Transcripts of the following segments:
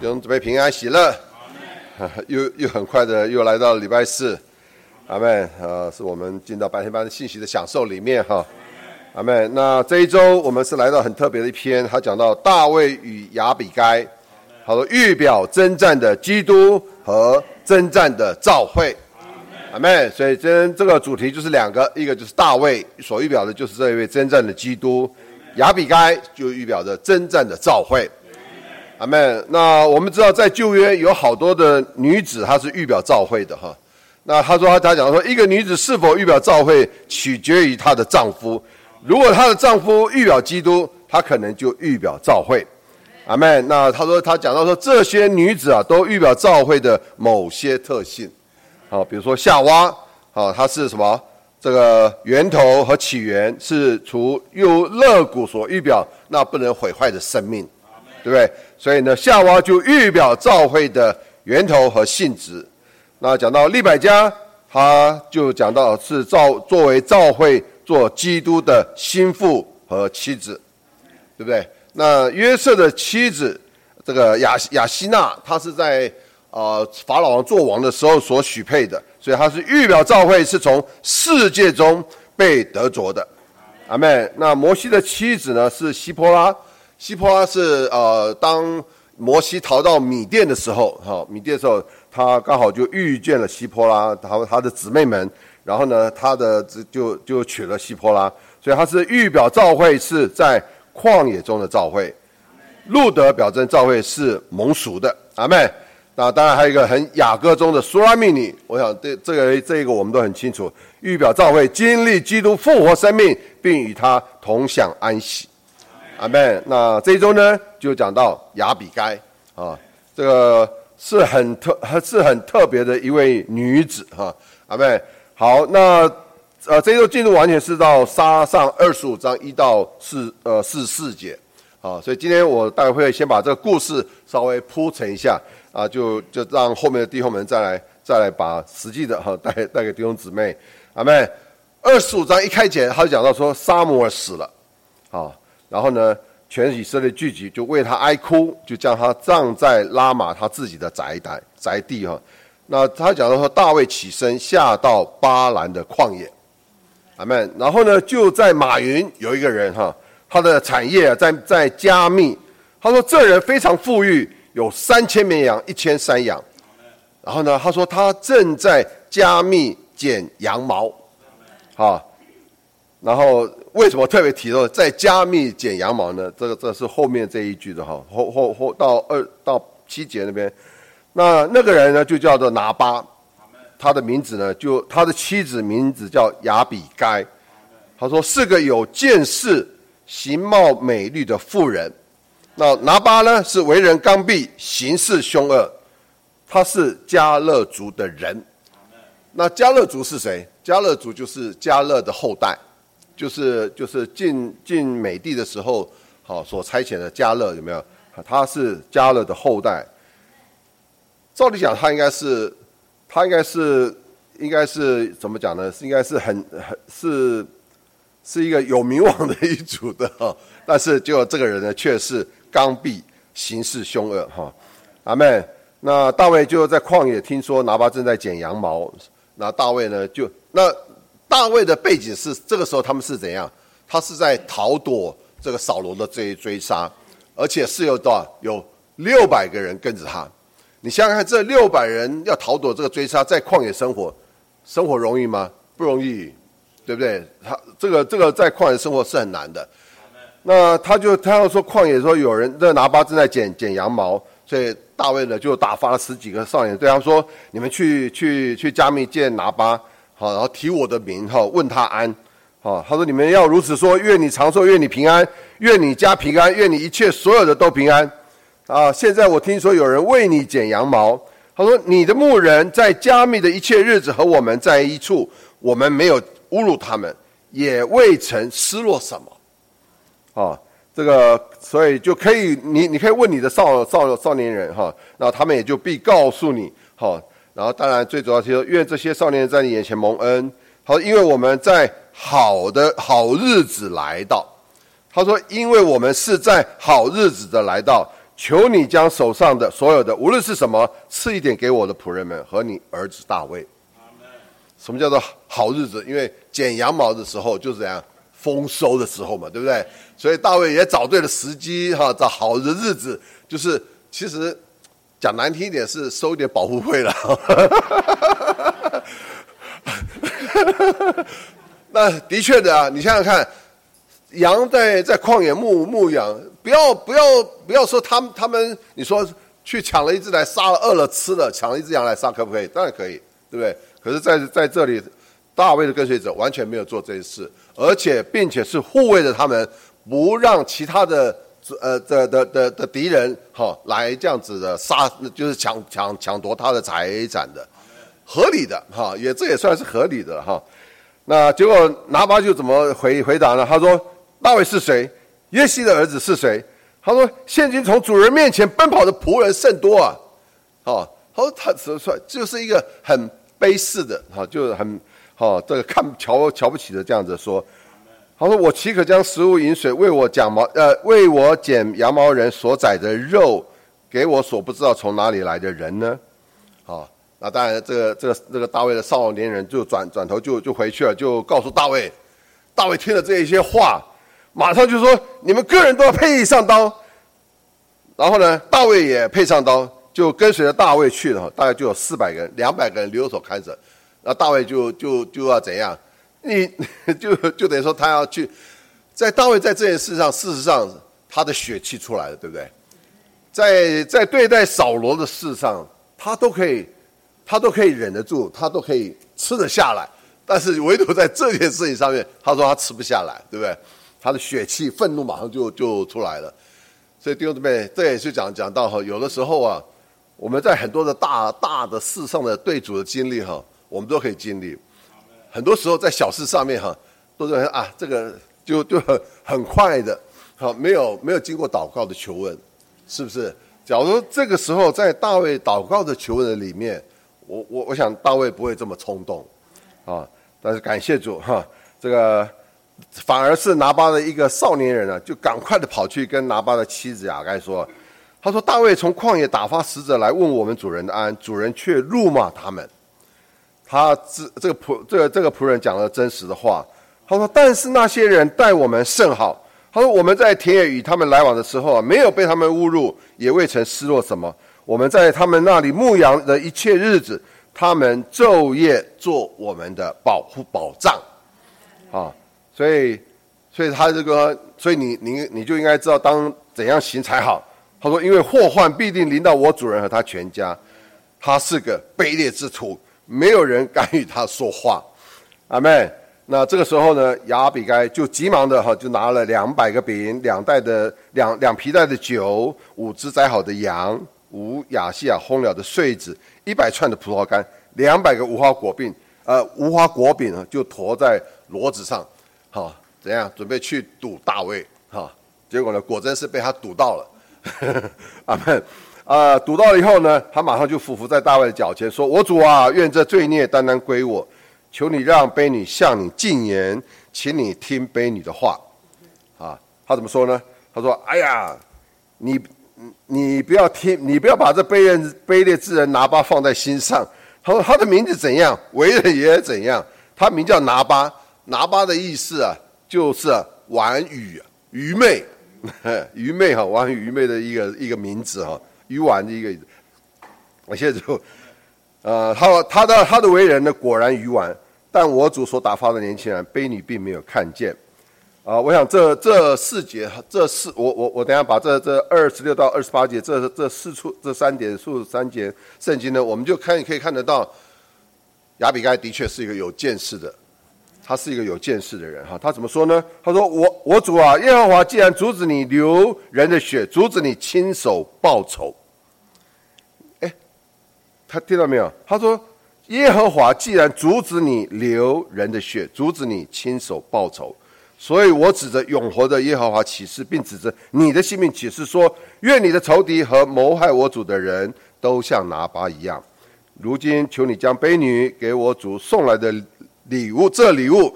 弟兄姊妹平安喜乐，又又很快的又来到礼拜四，阿门。呃，是我们进到白天班的信息的享受里面哈，阿门。那这一周我们是来到很特别的一篇，他讲到大卫与亚比该，好多预表征战的基督和征战的教会，阿门。所以今天这个主题就是两个，一个就是大卫所预表的就是这一位征战的基督，亚比该就预表着征战的教会。阿门。那我们知道，在旧约有好多的女子，她是预表教会的哈。那她说，她讲说，一个女子是否预表教会，取决于她的丈夫。如果她的丈夫预表基督，她可能就预表教会。阿门。那她说，她讲到说，这些女子啊，都预表教会的某些特性。好，比如说夏娃，好，她是什么？这个源头和起源是除用肋骨所预表那不能毁坏的生命。对不对？所以呢，夏娃就预表教会的源头和性质。那讲到利百加，他就讲到是造作为教会做基督的心腹和妻子，对不对？那约瑟的妻子这个雅雅西娜，她是在呃法老王做王的时候所许配的，所以她是预表教会是从世界中被得着的。阿门。那摩西的妻子呢是西波拉。西波拉是呃，当摩西逃到米甸的时候，哈，米甸的时候，他刚好就遇见了西波拉，他他的姊妹们，然后呢，他的就就娶了西波拉，所以他是预表召会是在旷野中的召会，路德表征召会是蒙赎的，阿妹。那当然还有一个很雅歌中的苏拉米女，我想这这个这个我们都很清楚，预表召会经历基督复活生命，并与他同享安息。阿门。那这一周呢，就讲到雅比该啊，这个是很特，是很特别的一位女子哈。阿门。好，那呃，这一周进入完全是到撒上二十五章一到四呃四四节啊，所以今天我大概会先把这个故事稍微铺陈一下啊，就就让后面的弟兄们再来再来把实际的哈带带给弟兄姊妹。阿门。二十五章一开前，他就讲到说撒母耳死了，啊。然后呢，全以色列聚集，就为他哀哭，就将他葬在拉玛他自己的宅宅宅地哈。那他讲到说，大卫起身下到巴兰的旷野，阿门。然后呢，就在马云有一个人哈，他的产业在在加密，他说这人非常富裕，有三千绵羊，一千山羊。然后呢，他说他正在加密剪羊毛，啊。然后为什么特别提到在加密剪羊毛呢？这个这是后面这一句的哈，后后后到二到七节那边，那那个人呢就叫做拿巴，他的名字呢就他的妻子名字叫雅比该，他说是个有见识、形貌美丽的妇人。那拿巴呢是为人刚愎、行事凶恶，他是迦勒族的人。那迦勒族是谁？迦勒族就是迦勒的后代。就是就是进进美帝的时候，好所差遣的加勒有没有？他是加勒的后代。照理讲，他应该是他应该是应该是怎么讲呢？是应该是很很是是一个有名望的一族的哈。但是结果这个人呢，却是刚愎，行事凶恶哈。阿妹。那大卫就在旷野听说拿巴正在剪羊毛，那大卫呢就那。大卫的背景是，这个时候他们是怎样？他是在逃躲这个扫罗的追追杀，而且是有多少？有六百个人跟着他。你想想看，这六百人要逃躲这个追杀，在旷野生活，生活容易吗？不容易，对不对？他这个这个在旷野生活是很难的。那他就他要说旷野说有人在拿巴正在剪剪羊毛，所以大卫呢就打发了十几个少年对他说：“你们去去去加密见拿巴。”好，然后提我的名，哈，问他安，好，他说你们要如此说，愿你长寿，愿你平安，愿你家平安，愿你一切所有的都平安，啊，现在我听说有人为你剪羊毛，他说你的牧人在加密的一切日子和我们在一处，我们没有侮辱他们，也未曾失落什么，啊，这个所以就可以，你你可以问你的少少少年人，哈，那他们也就必告诉你，哈。然后，当然最主要是说，愿这些少年在你眼前蒙恩。他说，因为我们在好的好日子来到。他说，因为我们是在好日子的来到，求你将手上的所有的，无论是什么，赐一点给我的仆人们和你儿子大卫。什么叫做好日子？因为剪羊毛的时候就是这样丰收的时候嘛，对不对？所以大卫也找对了时机，哈，找好的日子，就是其实讲难听一点是收一点保护费了。那的确的啊，你想想看，羊在在旷野牧牧羊，不要不要不要说他们他们，你说去抢了一只来杀了饿了吃了，抢了一只羊来杀可不可以？当然可以，对不对？可是在在这里，大卫的跟随者完全没有做这些事，而且并且是护卫着他们，不让其他的呃的的的的敌人哈、来这样子的杀，就是抢抢抢夺他的财产的，合理的哈、也这也算是合理的哈、那结果拿巴就怎么回回答呢？他说：“大卫是谁？耶西的儿子是谁？”他说：“现今从主人面前奔跑的仆人甚多啊。哦”，他说他说说就是一个很。卑视的，哈，就是很，哈，这个看瞧瞧不起的这样子说，他说：“我岂可将食物饮水为我讲毛，呃，为我剪羊毛人所宰的肉，给我所不知道从哪里来的人呢？”好，那当然，这个这个这个大卫的少年人就转转头就就回去了，就告诉大卫。大卫听了这一些话，马上就说：“你们个人都要配上刀。”然后呢，大卫也配上刀。就跟随着大卫去了，大概就有四百个人，两百个人留守看着，那大卫就就就要怎样？你 就就等于说他要去，在大卫在这件事上，事实上他的血气出来了，对不对？在在对待扫罗的事上，他都可以，他都可以忍得住，他都可以吃得下来，但是唯独在这件事情上面，他说他吃不下来，对不对？他的血气、愤怒马上就就出来了。所以弟兄姊妹，这也是讲讲到哈，有的时候啊。我们在很多的大大的事上的对主的经历哈，我们都可以经历。很多时候在小事上面哈，都是啊，这个就就很很快的，好，没有没有经过祷告的求问，是不是？假如这个时候在大卫祷告的求问的里面，我我我想大卫不会这么冲动，啊，但是感谢主哈，这个反而是拿巴的一个少年人呢，就赶快的跑去跟拿巴的妻子亚该说。他说：“大卫从旷野打发使者来问我们主人的安，主人却辱骂他们。他这这个仆这个这个仆人讲了真实的话。他说：但是那些人待我们甚好。他说我们在田野与他们来往的时候啊，没有被他们侮辱，也未曾失落什么。我们在他们那里牧羊的一切日子，他们昼夜做我们的保护保障。啊，所以所以他这个，所以你你你就应该知道当怎样行才好。”他说：“因为祸患必定临到我主人和他全家，他是个卑劣之徒，没有人敢与他说话。”阿门。那这个时候呢，亚比该就急忙的哈，就拿了两百个饼、两袋的两两皮袋的酒、五只宰好的羊、五亚细亚烘了的穗子、一百串的葡萄干、两百个无花果饼，呃，无花果饼啊，就驮在骡子上，好，怎样准备去堵大卫？哈，结果呢，果真是被他堵到了。阿门啊！堵到了以后呢，他马上就俯伏在大卫的脚前，说：“我主啊，愿这罪孽单单归我，求你让卑女向你进言，请你听卑女的话。”啊，他怎么说呢？他说：“哎呀，你你不要听，你不要把这卑人卑劣之人拿巴放在心上。他说他的名字怎样，为人也怎样。他名叫拿巴，拿巴的意思啊，就是玩语愚昧。”愚昧哈，玩愚昧的一个一个名字哈，愚顽的一个。我现在就，呃，他他的他的为人呢，果然愚顽，但我主所打发的年轻人，婢女并没有看见。啊、我想这这四节，这四我我我等下把这这二十六到二十八节这这四处这三点数三节圣经呢，我们就看可以看得到，亚比该的确是一个有见识的。他是一个有见识的人哈，他怎么说呢？他说：“我我主啊，耶和华既然阻止你流人的血，阻止你亲手报仇。”他听到没有？他说：“耶和华既然阻止你流人的血，阻止你亲手报仇，所以我指着永活的耶和华起誓，并指着你的性命起誓说：愿你的仇敌和谋害我主的人都像拿巴一样。如今求你将婢女给我主送来的。”礼物，这礼物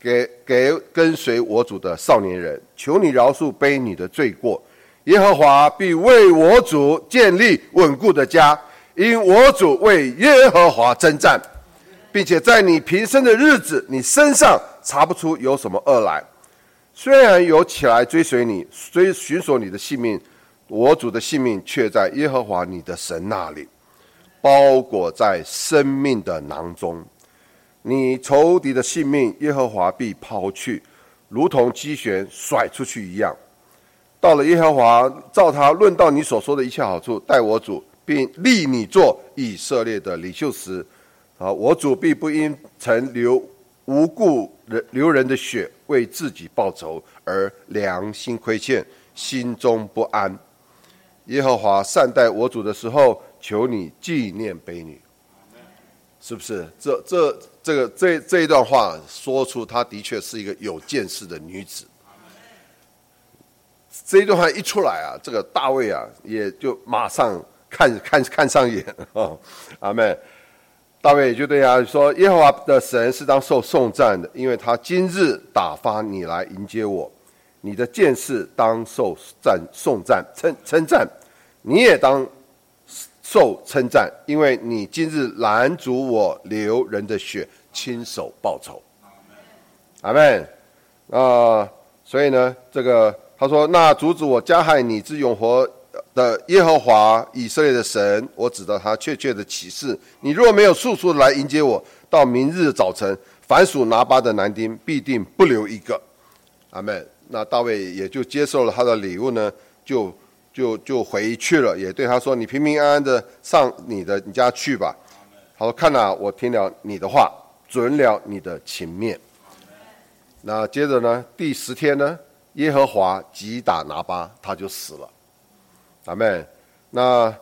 给给跟随我主的少年人，求你饶恕婢女的罪过，耶和华必为我主建立稳固的家，因我主为耶和华征战，并且在你平生的日子，你身上查不出有什么恶来。虽然有起来追随你，追寻索你的性命，我主的性命却在耶和华你的神那里，包裹在生命的囊中。你仇敌的性命，耶和华必抛去，如同机旋甩出去一样。到了耶和华照他论到你所说的一切好处，待我主，并立你做以色列的领袖时，啊，我主必不因曾流无故人流人的血为自己报仇而良心亏欠，心中不安。耶和华善待我主的时候，求你纪念婢女，是不是？这这这个这这一段话说出，她的确是一个有见识的女子。这一段话一出来啊，这个大卫啊，也就马上看看看上眼啊，阿门。大卫就对他说：“耶和华的神是当受颂赞的，因为他今日打发你来迎接我，你的见识当受赞颂赞称称赞，你也当受称赞，因为你今日拦阻我流人的血，亲手报仇。”阿门。啊，所以呢，这个。他说：“那阻止我加害你之永活的耶和华以色列的神，我指着他确切的启示。你若没有速速来迎接我，到明日早晨，凡属拿巴的男丁必定不留一个。”阿门。那大卫也就接受了他的礼物呢，就就就回去了，也对他说：“你平平安安的上你的你家去吧。”他说：“看呐、我听了你的话，准了你的情面。”那接着呢，第十天呢？耶和华击打拿巴，他就死了。阿门。那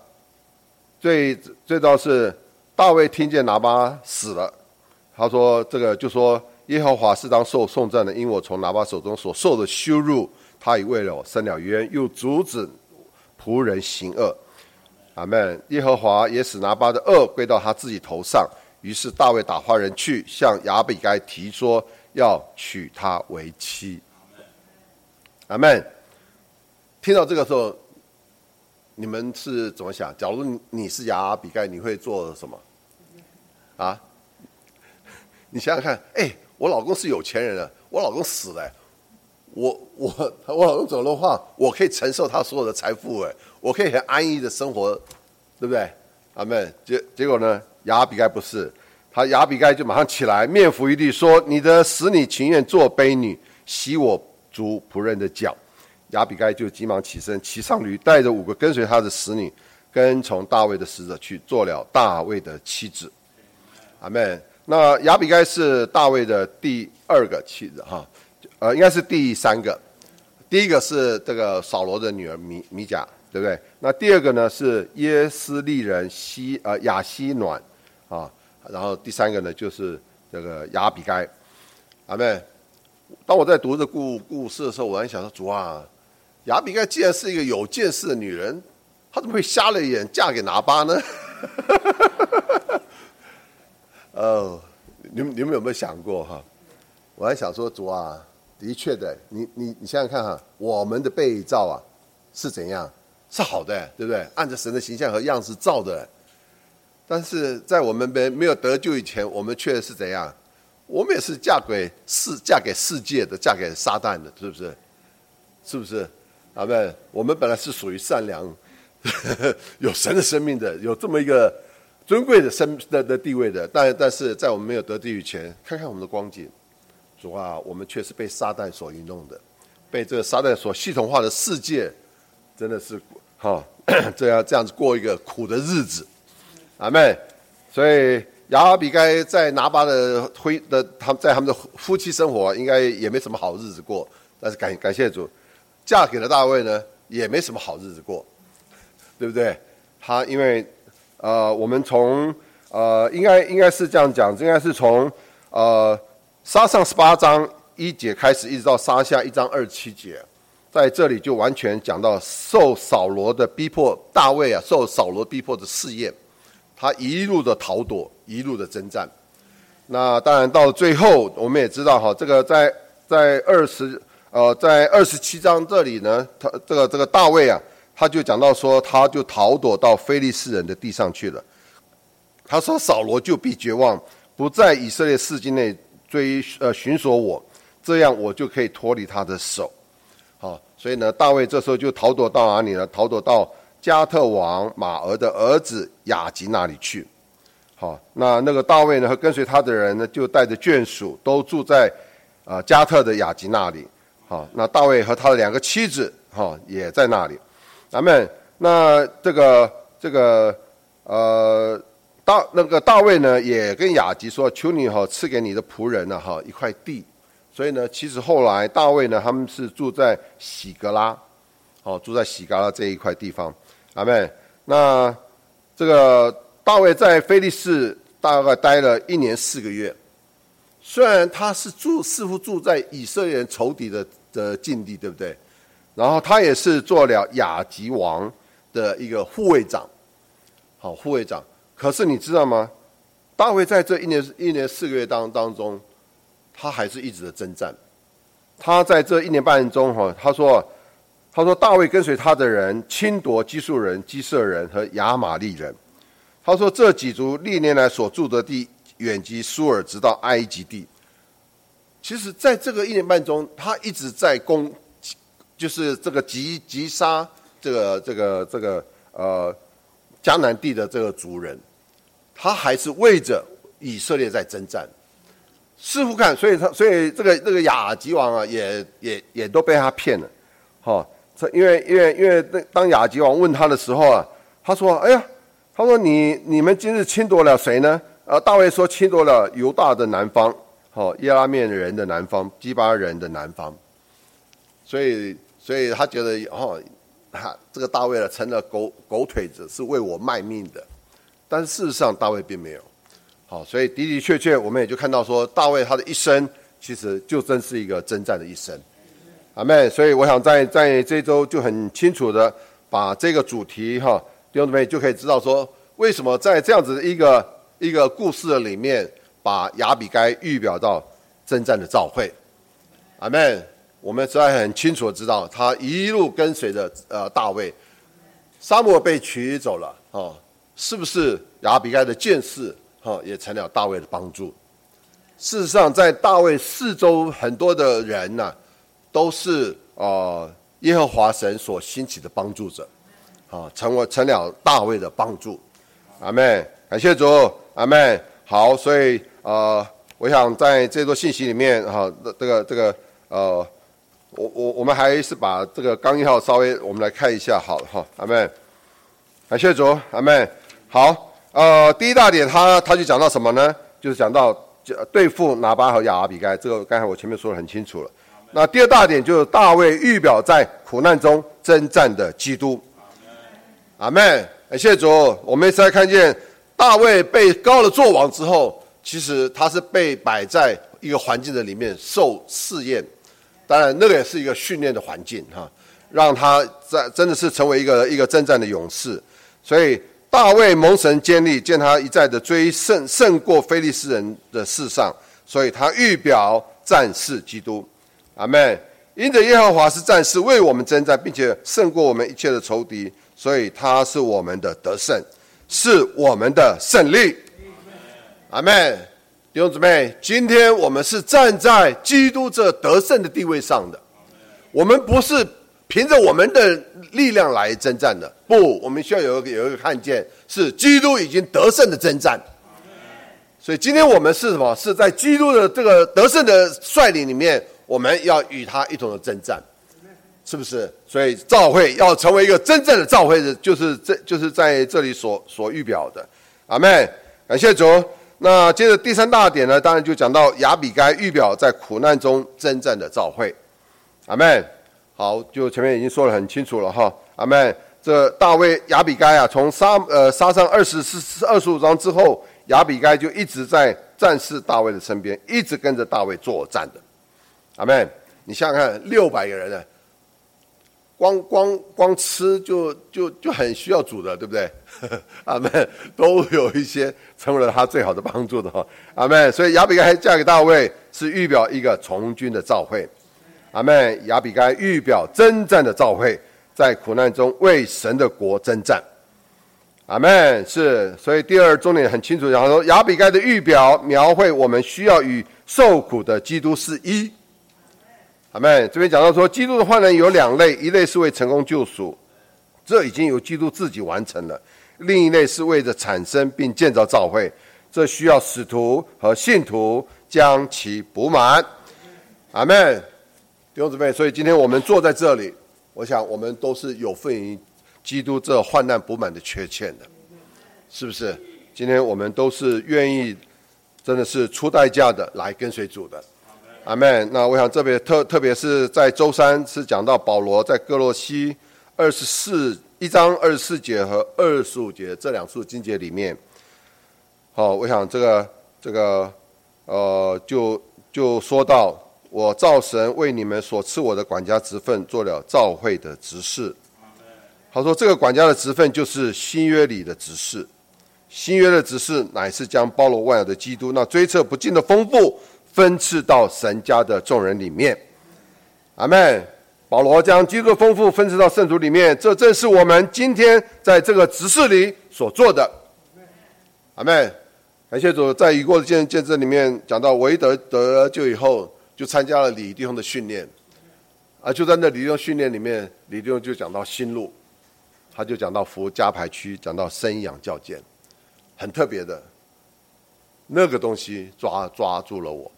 最最早是大卫听见拿巴死了，他说：“这个就说耶和华是当受颂赞的，因我从拿巴手中所受的羞辱，他已为了我伸了冤，又阻止仆人行恶。”阿门。耶和华也使拿巴的恶归到他自己头上。于是大卫打发人去向亚比该提说，要娶她为妻。阿门。听到这个时候，你们是怎么想？假如你是亚比盖，你会做什么？啊？你想想看，哎，我老公是有钱人了，我老公死了，我我我老公走的话，我可以承受他所有的财富，哎，我可以很安逸的生活，对不对？阿妹。结结果呢？亚比盖不是，他亚比盖就马上起来，面伏于地说：“你的使你情愿做婢女，洗我。”族仆人的脚，亚比该就急忙起身，骑上驴，带着五个跟随他的使女，跟从大卫的使者去做了大卫的妻子。阿门。那亚比该是大卫的第二个妻子哈，呃，应该是第三个。第一个是这个扫罗的女儿米米甲，对不对？那第二个呢是耶斯利人西呃亚希暖啊，然后第三个呢就是这个亚比该。阿妹。当我在读这故故事的时候，我还想说：主啊，亚比盖既然是一个有见识的女人，她怎么会瞎了眼嫁给拿巴呢？哦，你们你们有没有想过哈？我还想说：主啊，的确的，你你你想想看哈，我们的被造啊是怎样？是好的，对不对？按着神的形象和样式造的，但是在我们没没有得救以前，我们却是怎样？我们也是嫁给世，嫁给世界的，嫁给撒旦的，是不是？是不是？阿们，我们本来是属于善良、有神的生命的，有这么一个尊贵的生的的地位的。但但是在我们没有得地以前，看看我们的光景，主啊，我们却是被撒旦所愚弄的，被这个撒旦所系统化的世界，真的是哈 这样这样子过一个苦的日子。阿们，所以。亚比该在拿巴的婚的他们在他们的夫妻生活应该也没什么好日子过，但是感感谢主，嫁给了大卫呢也没什么好日子过，对不对？他因为呃我们从呃应该应该是这样讲，应该是从呃撒上十八章一节开始，一直到撒下一章二七节，在这里就完全讲到受扫罗的逼迫，大卫啊受扫罗逼迫的试验。他一路的逃躲，一路的征战。那当然到最后，我们也知道哈，这个在在二十呃，在二十七章这里呢，他这个这个大卫啊，他就讲到说，他就逃躲到非利士人的地上去了。他说：“扫罗就必绝望，不在以色列四境内追呃寻索我，这样我就可以脱离他的手。”好，所以呢，大卫这时候就逃躲到哪里呢？逃躲到加特王马俄的儿子雅吉那里去。好，那那个大卫呢和跟随他的人呢，就带着眷属都住在啊加特的雅吉那里。好，那大卫和他的两个妻子哈也在那里。咱们，那这个这个呃。大那个大卫呢，也跟雅吉说：“求你哈赐给你的仆人呢哈一块地。”所以呢，其实后来大卫呢，他们是住在喜格拉，哦，住在喜格拉这一块地方。咱们，那这个大卫在非利士大概待了一年四个月。虽然他是住似乎住在以色列人仇敌的的境地，对不对？然后他也是做了雅吉王的一个护卫长，好护卫长。可是你知道吗？大卫在这一年一年四个月当当中，他还是一直的征战。他在这一年半中，哈，他说，他说大卫跟随他的人，侵夺基述人、基色人和亚玛利人。他说这几族历年来所住的地，远及苏尔，直到埃及地。其实，在这个一年半中，他一直在攻，就是这个击击杀这个这个这个呃迦南地的这个族人。他还是为着以色列在征战，似乎看，所以他所以这个这个亚吉王啊，也也也都被他骗了，哈，这因为因为因为当亚吉王问他的时候啊，他说：“哎呀，他说你你们今日侵夺了谁呢？”呃，大卫说：“侵夺了犹大的南方，哦，耶拉面人的南方，基巴人的南方。”所以所以他觉得哦，他这个大卫呢，成了狗狗腿子，是为我卖命的。但事实上，大卫并没有。好，所以的的确确，我们也就看到说，大卫他的一生其实就真是一个征战的一生。阿妹。所以我想在在这周就很清楚的把这个主题哈，弟兄姊妹就可以知道说，为什么在这样子的一个一个故事的里面，把亚比该预表到征战的召会。阿门。我们实在很清楚的知道，他一路跟随着呃大卫，撒母耳被取走了啊。是不是亚比该的见识，哈，也成了大卫的帮助？事实上，在大卫四周很多的人呢、都是呃耶和华神所兴起的帮助者，啊，成为成了大卫的帮助。阿门，感谢主，阿门。好，所以呃，我想在这座信息里面，哈，这个这个呃，我我我们还是把这个纲要稍微我们来看一下，好了哈，阿门。感谢主，阿门。好，呃，第一大点他，他就讲到什么呢？就是讲到对付拿巴和亚比该，这个刚才我前面说得很清楚了。那第二大点就是大卫预表在苦难中征战的基督。阿门。感谢主，我们现在看见大卫被膏了作王之后，其实他是被摆在一个环境的里面受试验，当然那个也是一个训练的环境哈，让他在真的是成为一个一个征战的勇士，所以。大卫蒙神坚立，见他一再的追胜，胜过非利士人的事上，所以他预表战士基督。阿门。因着耶和华是战士，为我们征战，并且胜过我们一切的仇敌，所以他是我们的得胜，是我们的胜利。阿门。弟兄姊妹，今天我们是站在基督这得胜的地位上的，我们不是。凭着我们的力量来征战的，不，我们需要有一个有一个看见，是基督已经得胜的征战。所以今天我们是什么？是在基督的这个得胜的率领里面，我们要与他一同的征战，是不是？所以召会要成为一个真正的召会的，就是这就是在这里所所预表的。阿门，感谢主。那接着第三大点呢，当然就讲到亚比该预表在苦难中真正的召会。阿门。好，就前面已经说得很清楚了哈，阿门。这大卫亚比该啊，从杀呃杀上二十四二十五章之后，亚比该就一直在战士大卫的身边，一直跟着大卫作战的，阿门。你想想看，六百个人呢，光光光吃就就就很需要主的，对不对？阿门，都有一些成为了他最好的帮助的哈，阿门。所以亚比该嫁给大卫，是预表一个从军的召会。阿门。亚比该预表征战的召会，在苦难中为神的国征战。阿门。是，所以第二重点很清楚，然后说亚比该的预表描绘我们需要与受苦的基督是一。阿门。这边讲到说，基督的患难有两类，一类是为成功救赎，这已经由基督自己完成了；另一类是为着产生并建造教会，这需要使徒和信徒将其补满。阿门，弟兄姊妹，所以今天我们坐在这里，我想我们都是有份于基督这患难补满的缺欠的，是不是？今天我们都是愿意，真的是出代价的来跟随主的。阿门。那我想这边特特别是在周三是讲到保罗在歌罗西二十四一章二十四节和二十五节这两处经节里面，好，我想这个这个呃就就说到。我照神为你们所赐我的管家职分，做了召会的执事。他说：“这个管家的职分就是新约里的执事。新约的执事乃是将包罗万有的基督那追测不尽的丰富，分赐到神家的众人里面。”阿门。保罗将基督丰富分赐到圣徒里面，这正是我们今天在这个执事里所做的。阿门。感谢主，在已过的见见证里面讲到，韦德得救以后。就参加了李弟兄的训练，啊，就在那李弟兄训练里面，李弟兄就讲到新路，他就讲到服加排区，讲到生养教诲，很特别的，那个东西抓抓住了我，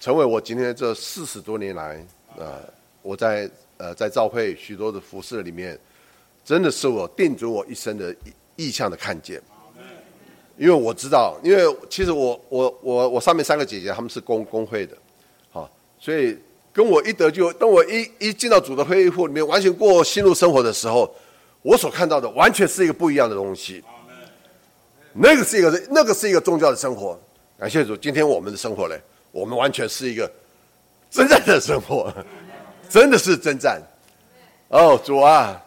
成为我今天这四十多年来，呃，我在呃在教会许多的服饰里面，真的是我定准我一生的意向的看见，因为我知道，因为其实我我我我上面三个姐姐他们是工工会的。好所以，跟我一得救，当我一一进到主的会幕里面，完全过新路生活的时候，我所看到的完全是一个不一样的东西。那个是一个，那个是一个宗教的生活。感谢主，今天我们的生活呢，我们完全是一个征战的生活，真的是征战。哦，主啊，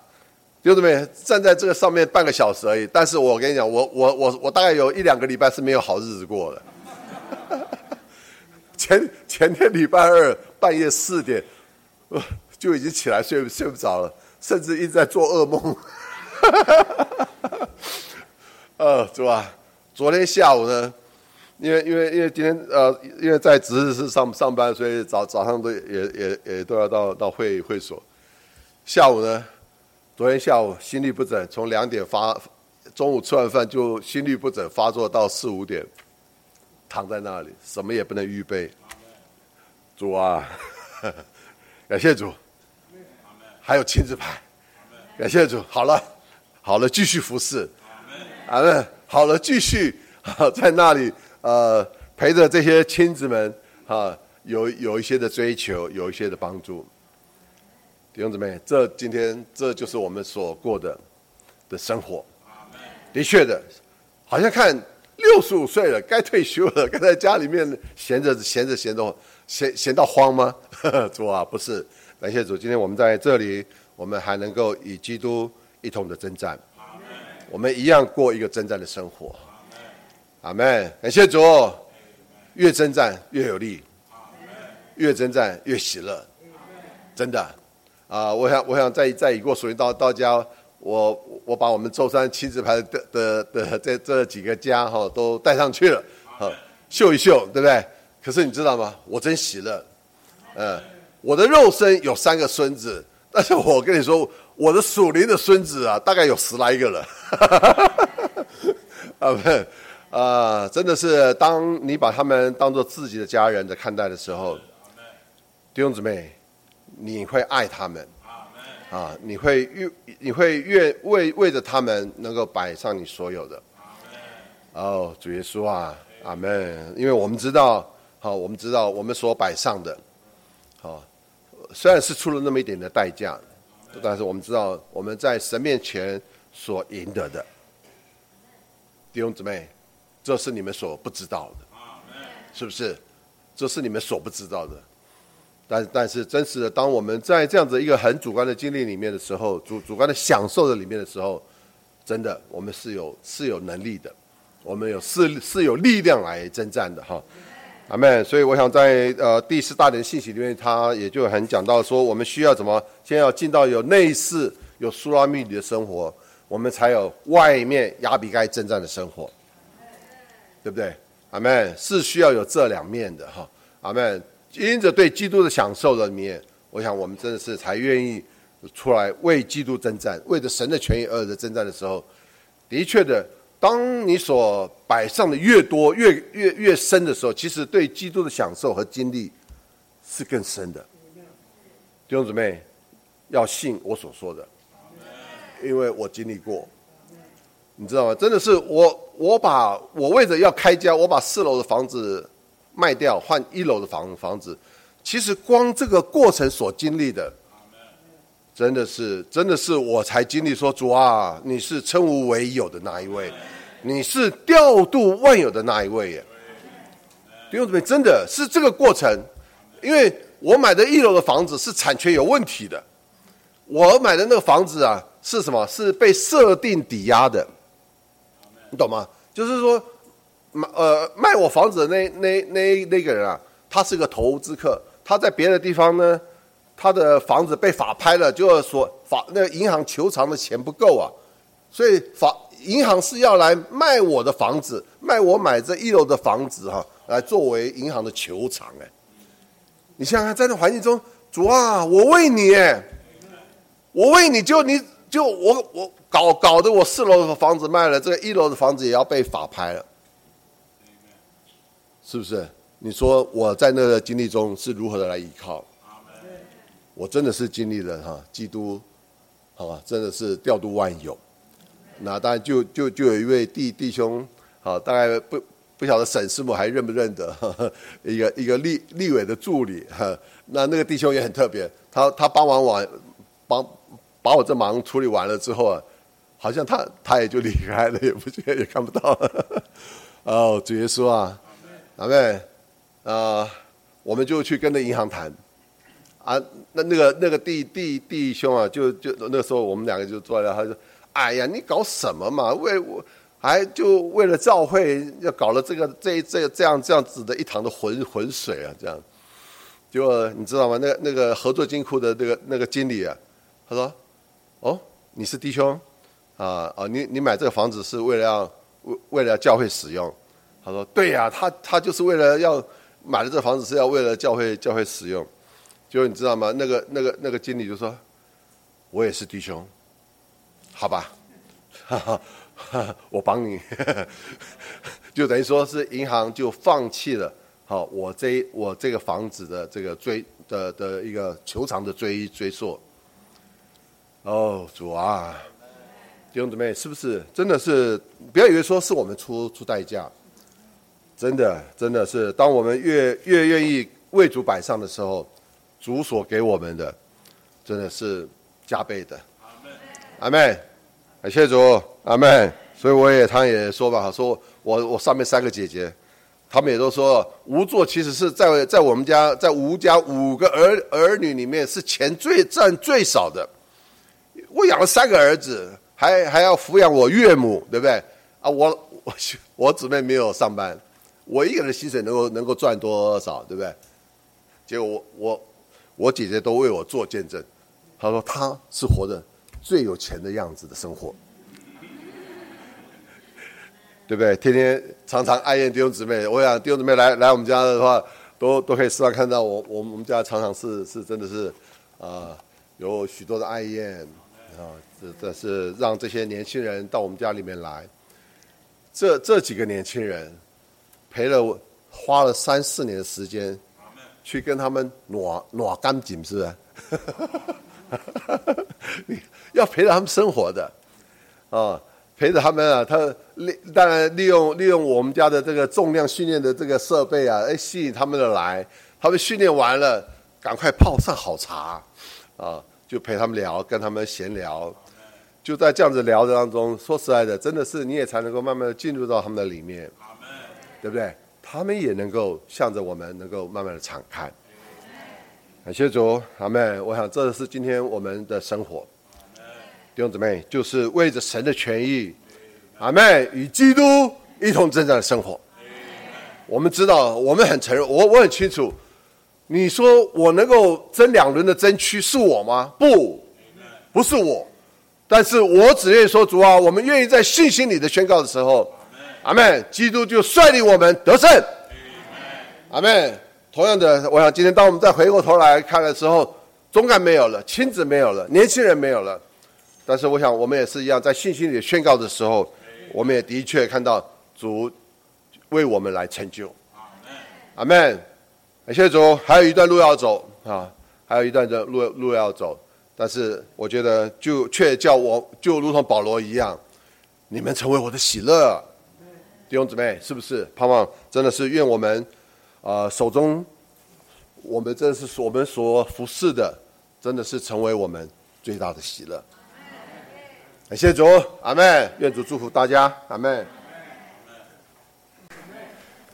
弟兄姊妹，站在这个上面半个小时而已，但是我跟你讲，我我我我大概有一两个礼拜是没有好日子过的。前前天礼拜二半夜四点，就已经起来睡睡不着了，甚至一直在做噩梦。呃，是吧？昨天下午呢，因为因为因为今天呃，因为在值日室上上班，所以早早上都也也也都要到到会会所。下午呢，昨天下午心律不整，从两点发，中午吃完饭就心律不整发作到四五点。躺在那里，什么也不能预备。主啊，感谢主，还有亲子牌，感谢主。好了，好了，继续服侍。阿门。好了，继续 在那里呃陪着这些亲子们啊，有有一些的追求，有一些的帮助。弟兄姊妹，这今天这就是我们所过的的生活。的确的，好像看。六十五岁了，该退休了，该在家里面闲着闲着闲着闲闲到慌吗？主啊，不是，感谢主，今天我们在这里，我们还能够与基督一同的征战，我们一样过一个征战的生活。阿门，感谢主，越征战越有力，越征战越喜乐，真的啊！我想，我想再再一过属灵到到家。我我把我们舟山亲子牌的的的这这几个家哈都带上去了，好秀一秀，对不对？可是你知道吗？我真喜乐，嗯，我的肉身有三个孙子，但是我跟你说，我的属灵的孙子啊，大概有十来个了，啊不啊，真的是当你把他们当做自己的家人在看待的时候，弟兄姊妹，你会爱他们。啊，你会越你会越为为着他们能够摆上你所有的。哦，主耶稣啊，阿门。因为我们知道，好，我们知道我们所摆上的，好，虽然是出了那么一点的代价，但是我们知道我们在神面前所赢得的，弟兄姊妹，这是你们所不知道的，是不是？这是你们所不知道的。但但是真实的，当我们在这样子一个很主观的经历里面的时候，主主观的享受的里面的时候，真的我们是有是有能力的，我们有是是有力量来征战的哈。阿门。所以我想在呃第四大点信息里面，他也就很讲到说，我们需要怎么先要进到有内室、有苏拉密里的生活，我们才有外面亚比该征战的生活，对不对？阿门。是需要有这两面的哈。阿门。因着对基督的享受的面，我想我们真的是才愿意出来为基督征战，为着神的权益而的征战的时候，的确的。当你所摆上的越多、越越越深的时候，其实对基督的享受和经历是更深的。弟兄姊妹，要信我所说的，因为我经历过，你知道吗？真的是我，我把我为着要开家，我把四楼的房子卖掉，换一楼的房房子。其实光这个过程所经历的。真的是，真的是我才经历说，主啊，你是称无为有的那一位，你是调度万有的那一位耶。弟兄姊妹，真的是这个过程，因为我买的一楼的房子是产权有问题的，我买的那个房子啊是什么？是被设定抵押的，你懂吗？就是说，买呃卖我房子的那那那那个人啊，他是个投资客，他在别的地方呢。他的房子被法拍了，就是说法那银行求偿的钱不够啊，所以法银行是要来卖我的房子，卖我买这一楼的房子哈、来作为银行的求偿哎。你想想在那环境中，主啊，我为你，我为你就你就我我搞搞得我四楼的房子卖了，这个一楼的房子也要被法拍了，是不是？你说我在那个经历中是如何的来依靠？我真的是经历了哈，基督，好吧，真的是调度万有。那当然就就就有一位弟弟兄，好，大概不不晓得沈师母还认不认得，呵呵一个一个立立委的助理哈。那那个弟兄也很特别，他他帮完完帮把我这忙处理完了之后啊，好像他他也就离开了，也不见也看不到了。哦，主耶稣啊，阿妹啊，我们就去跟那银行谈。啊，那那个那个弟弟弟兄啊，就就那时候我们两个就坐在那，他说：“哎呀，你搞什么嘛？为我还就为了教会要搞了这个这这这样这样子的一堂的浑浑水啊，这样。就你知道吗？那个那个合作金库的那个那个经理啊，他说：哦，你是弟兄啊啊，你你买这个房子是为了要为为了教会使用？他说：对呀，他他就是为了要买了这房子是要为了教会教会使用。”就你知道吗？那个、那个、那个经理就说：“我也是弟兄，好吧，哈哈，我帮你。”就等于说是银行就放弃了，好，我这我这个房子的这个追的的一个求偿的追追溯。哦，主啊，弟兄姊妹，是不是真的是？不要以为说是我们出出代价，真的真的是，当我们越越愿意为主摆上的时候。主所给我们的，真的是加倍的。阿妹，感谢主，阿妹。所以我也，他也说吧，说我我上面三个姐姐，他们也都说，吴作其实是在在我们家，在吴家五个儿儿女里面是钱最占最少的。我养了三个儿子，还还要抚养我岳母，对不对？啊，我我我姊妹没有上班，我一个人薪水能够能够赚多少，对不对？结果我我。我姐姐都为我做见证，她说她是活着最有钱的样子的生活，对不对？天天常常爱宴弟兄姊妹，我想弟兄姊妹来来我们家的话，都都可以时常看到我我们家常常是是真的是啊、呃，有许多的爱宴啊，这这是让这些年轻人到我们家里面来，这这几个年轻人陪了我花了三四年的时间。去跟他们暖暖干净是吧？你 要陪着他们生活的，啊，陪着他们啊，他利当然利用利用我们家的这个重量训练的这个设备啊，哎，吸引他们的来。他们训练完了，赶快泡上好茶，啊，就陪他们聊，跟他们闲聊。就在这样子聊的当中，说实在的，真的是你也才能够慢慢的进入到他们的里面，对不对？他们也能够向着我们，能够慢慢的敞开。感谢主，阿妹。我想这是今天我们的生活，弟兄姊妹，就是为着神的权益，阿妹，与基督一同征战的生活。我们知道，我们很承认，我我很清楚。你说我能够争两轮的争区是我吗？不，不是我。但是我只愿意说，主啊，我们愿意在信心里的宣告的时候，阿门。基督就率领我们得胜，阿门。同样的，我想今天当我们再回过头来看的时候，总感没有了，亲子没有了，年轻人没有了。但是我想，我们也是一样，在信心里宣告的时候，我们也的确看到主为我们来成就，阿门。感谢主，还有一段路要走啊，还有一段的路路要走。但是我觉得，就却叫我就如同保罗一样，你们成为我的喜乐，弟兄姊妹，是不是？盼望真的是愿我们，呃，手中我们真的是我们所服侍的，真的是成为我们最大的喜乐。感谢主，阿门。愿主祝福大家，阿门。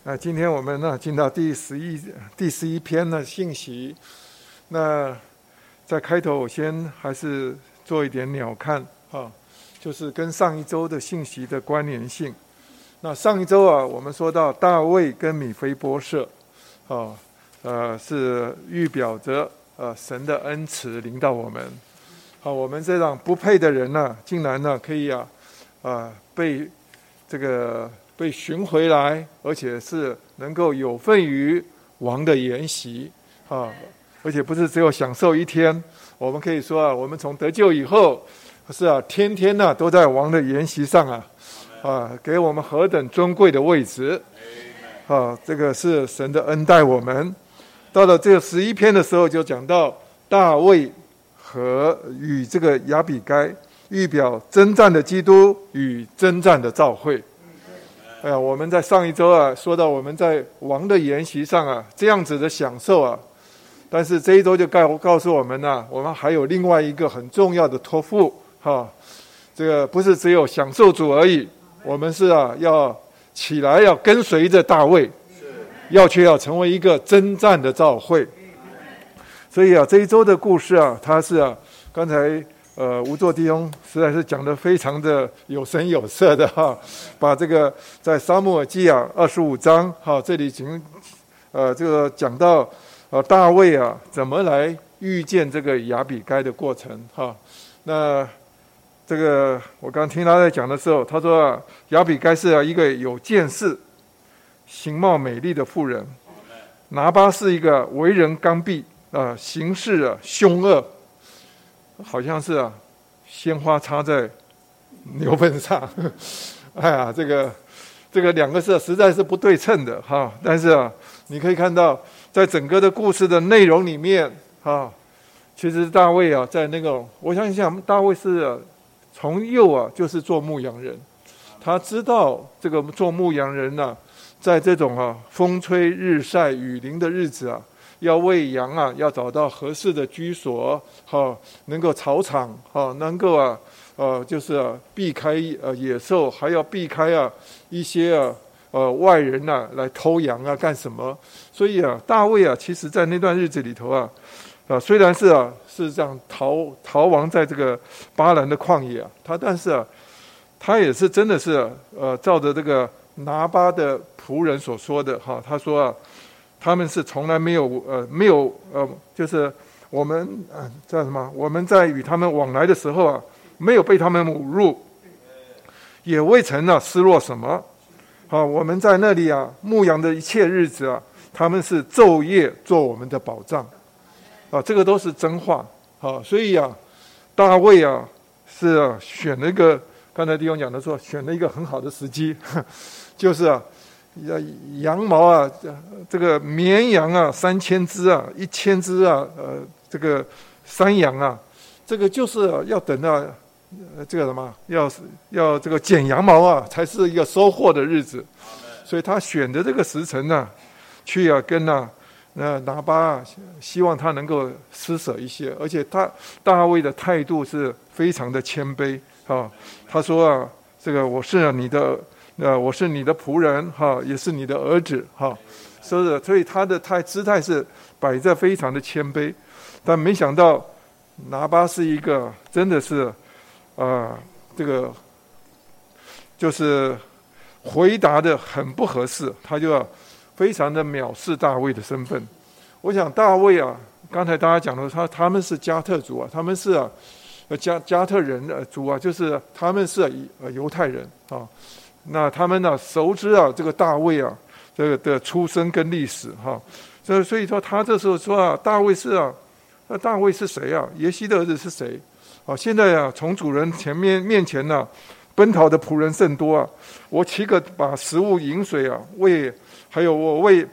那今天我们呢，进到第十一第十一篇的信息，那。在开头，我先还是做一点鸟瞰啊，就是跟上一周的信息的关联性。那上一周啊，我们说到大卫跟米非波设，啊，呃，是预表着呃神的恩慈临到我们。好，我们这样不配的人呢，竟然呢可以啊，啊被这个被寻回来，而且是能够有份于王的筵席啊。而且不是只有享受一天，我们可以说啊，我们从得救以后，是啊，天天呢、都在王的筵席上啊，啊，给我们何等尊贵的位置，啊，这个是神的恩待我们。到了这个十一篇的时候，就讲到大卫和与这个亚比该预表征战的基督与征战的召会。哎呀，我们在上一周啊说到我们在王的筵席上啊这样子的享受啊。但是这一周就告告诉我们呢，我们还有另外一个很重要的托付，哈，这个不是只有享受主而已，我们是啊要起来要跟随着大卫，要去要成为一个征战的召会。所以啊，这一周的故事啊，它是啊，刚才呃吴作弟兄实在是讲的非常的有声有色的哈，把这个在撒母耳记啊二十五章哈这里已经呃这个讲到。啊，大卫啊，怎么来遇见这个亚比该的过程？哈，那这个我刚听他在讲的时候，他说啊，亚比该是一个有见识、形貌美丽的妇人，拿巴是一个为人刚愎啊，行事啊凶恶，好像是啊鲜花插在牛粪上，哎呀，这个这个两个是实在是不对称的哈。但是啊，你可以看到。在整个的故事的内容里面，啊，其实大卫啊，在那个，我想想，大卫是、从幼啊，就是做牧羊人，他知道这个做牧羊人呢、在这种啊风吹日晒雨淋的日子啊，要喂羊啊，要找到合适的居所，哈、啊，能够草场，哈、啊，能够啊，呃、就是，避开呃野兽，还要避开啊一些啊。呃，外人呐、啊、来偷羊啊，干什么？所以啊，大卫啊，其实在那段日子里头啊，啊，虽然是啊是这样逃逃亡在这个巴兰的旷野啊，他但是啊，他也是真的是啊，呃，照着这个拿巴的仆人所说的哈，他说啊，他们是从来没有呃没有呃，就是我们啊叫什么？我们在与他们往来的时候啊，没有被他们侮辱，也未曾呢失落什么。好，我们在那里啊，牧羊的一切日子啊，他们是昼夜做我们的保障，啊，这个都是真话。好，所以啊，大卫啊，是，选了一个，刚才弟兄讲的说，选了一个很好的时机，就是啊，羊毛啊，这个绵羊啊，三千只啊，一千只啊，呃，这个山羊啊，这个就是要等到。这个什么，要要这个剪羊毛啊，才是一个收获的日子。所以他选的这个时辰呢，去啊跟啊那拿巴啊，希望他能够施舍一些，而且他大卫的态度是非常的谦卑啊。他说啊，这个我是你的，呃，我是你的仆人哈，也是你的儿子哈。所以，所以他的态姿态是摆在非常的谦卑，但没想到拿巴是一个真的是。啊，这个就是回答的很不合适，他就要非常的藐视大卫的身份。我想大卫啊，刚才大家讲的，他他们是加特族啊，他们是啊，加加特人呃族啊，就是他们是呃犹太人啊。那他们呢，熟知啊这个大卫啊这个的出生跟历史哈。所以所以说他这时候说啊，大卫是啊，那大卫是谁啊？耶西的儿子是谁？啊，现在啊，从主人前面面前呢、奔逃的仆人甚多啊。我岂可把食物饮水啊，为还有我为。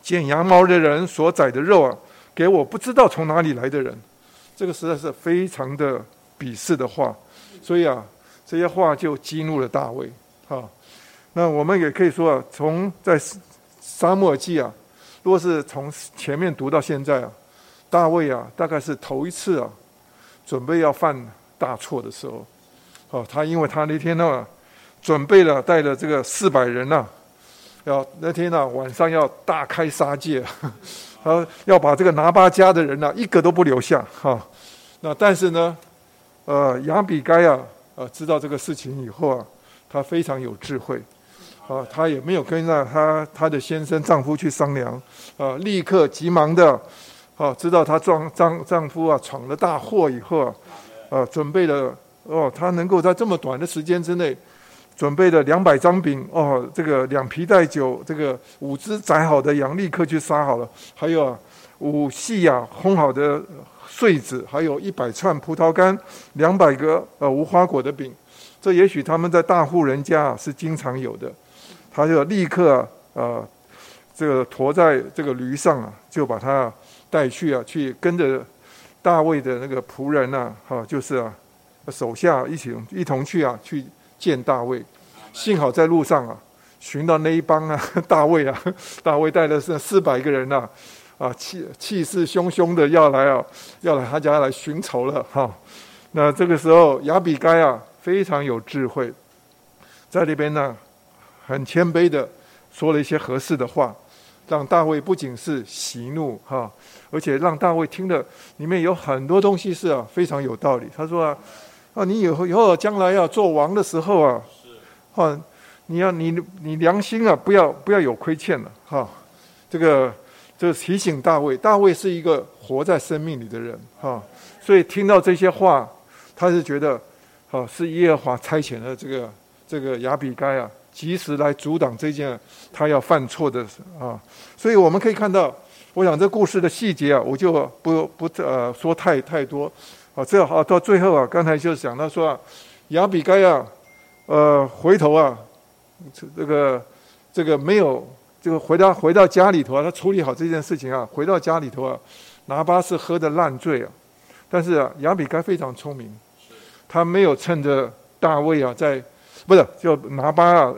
剪羊毛的人所宰的肉啊，给我不知道从哪里来的人，这个实在是非常的鄙视的话，所以啊，这些话就激怒了大卫。哈，那我们也可以说啊，从在撒母耳记啊，如果是从前面读到现在啊，大卫啊，大概是头一次啊，准备要犯大错的时候，哦，他因为他那天呢，准备了带了这个四百人呐、要那天呢、晚上要大开杀戒，他要把这个拿巴家的人呢、一个都不留下哈。那但是呢，呃，亚比该啊，呃，知道这个事情以后啊，他非常有智慧，啊，他也没有跟那他他的先生丈夫去商量，啊，立刻急忙的，啊，知道他丈丈丈夫啊闯了大祸以后啊，啊，准备了哦，他能够在这么短的时间之内。准备了两百张饼哦，这个两皮带酒，这个五只宰好的羊立刻去杀好了，还有啊五细啊烘好的穗子，还有一百串葡萄干，两百个呃无花果的饼，这也许他们在大户人家是经常有的，他就立刻啊，呃这个驮在这个驴上啊，就把他带去啊，去跟着大卫的那个仆人呐，哈，就是啊手下一起一同去啊去。见大卫，幸好在路上啊，寻到那一帮啊，大卫啊，大卫带的是四百个人呐，啊，气气势汹汹的要来啊，要来他家来寻仇了哈。那这个时候亚比该啊，非常有智慧，在那边呢，很谦卑的说了一些合适的话，让大卫不仅是喜怒哈，而且让大卫听的里面有很多东西是啊非常有道理。他说啊。啊，你以后以后将来要做王的时候啊，啊，你要你你良心啊，不要不要有亏欠了哈。这个这提醒大卫，大卫是一个活在生命里的人哈，所以听到这些话，他是觉得，哈，是耶和华差遣了这个这个亚比该啊，及时来阻挡这件他要犯错的啊。所以我们可以看到，我想这故事的细节啊，我就不不呃说太太多。啊，这好到最后啊，刚才就讲到说啊，亚比该啊，呃，回头啊，这个这个没有，这个回到回到家里头啊，他处理好这件事情啊，回到家里头啊，拿巴是喝的烂醉啊，但是啊，亚比该非常聪明，他没有趁着大卫啊在，不是就拿巴啊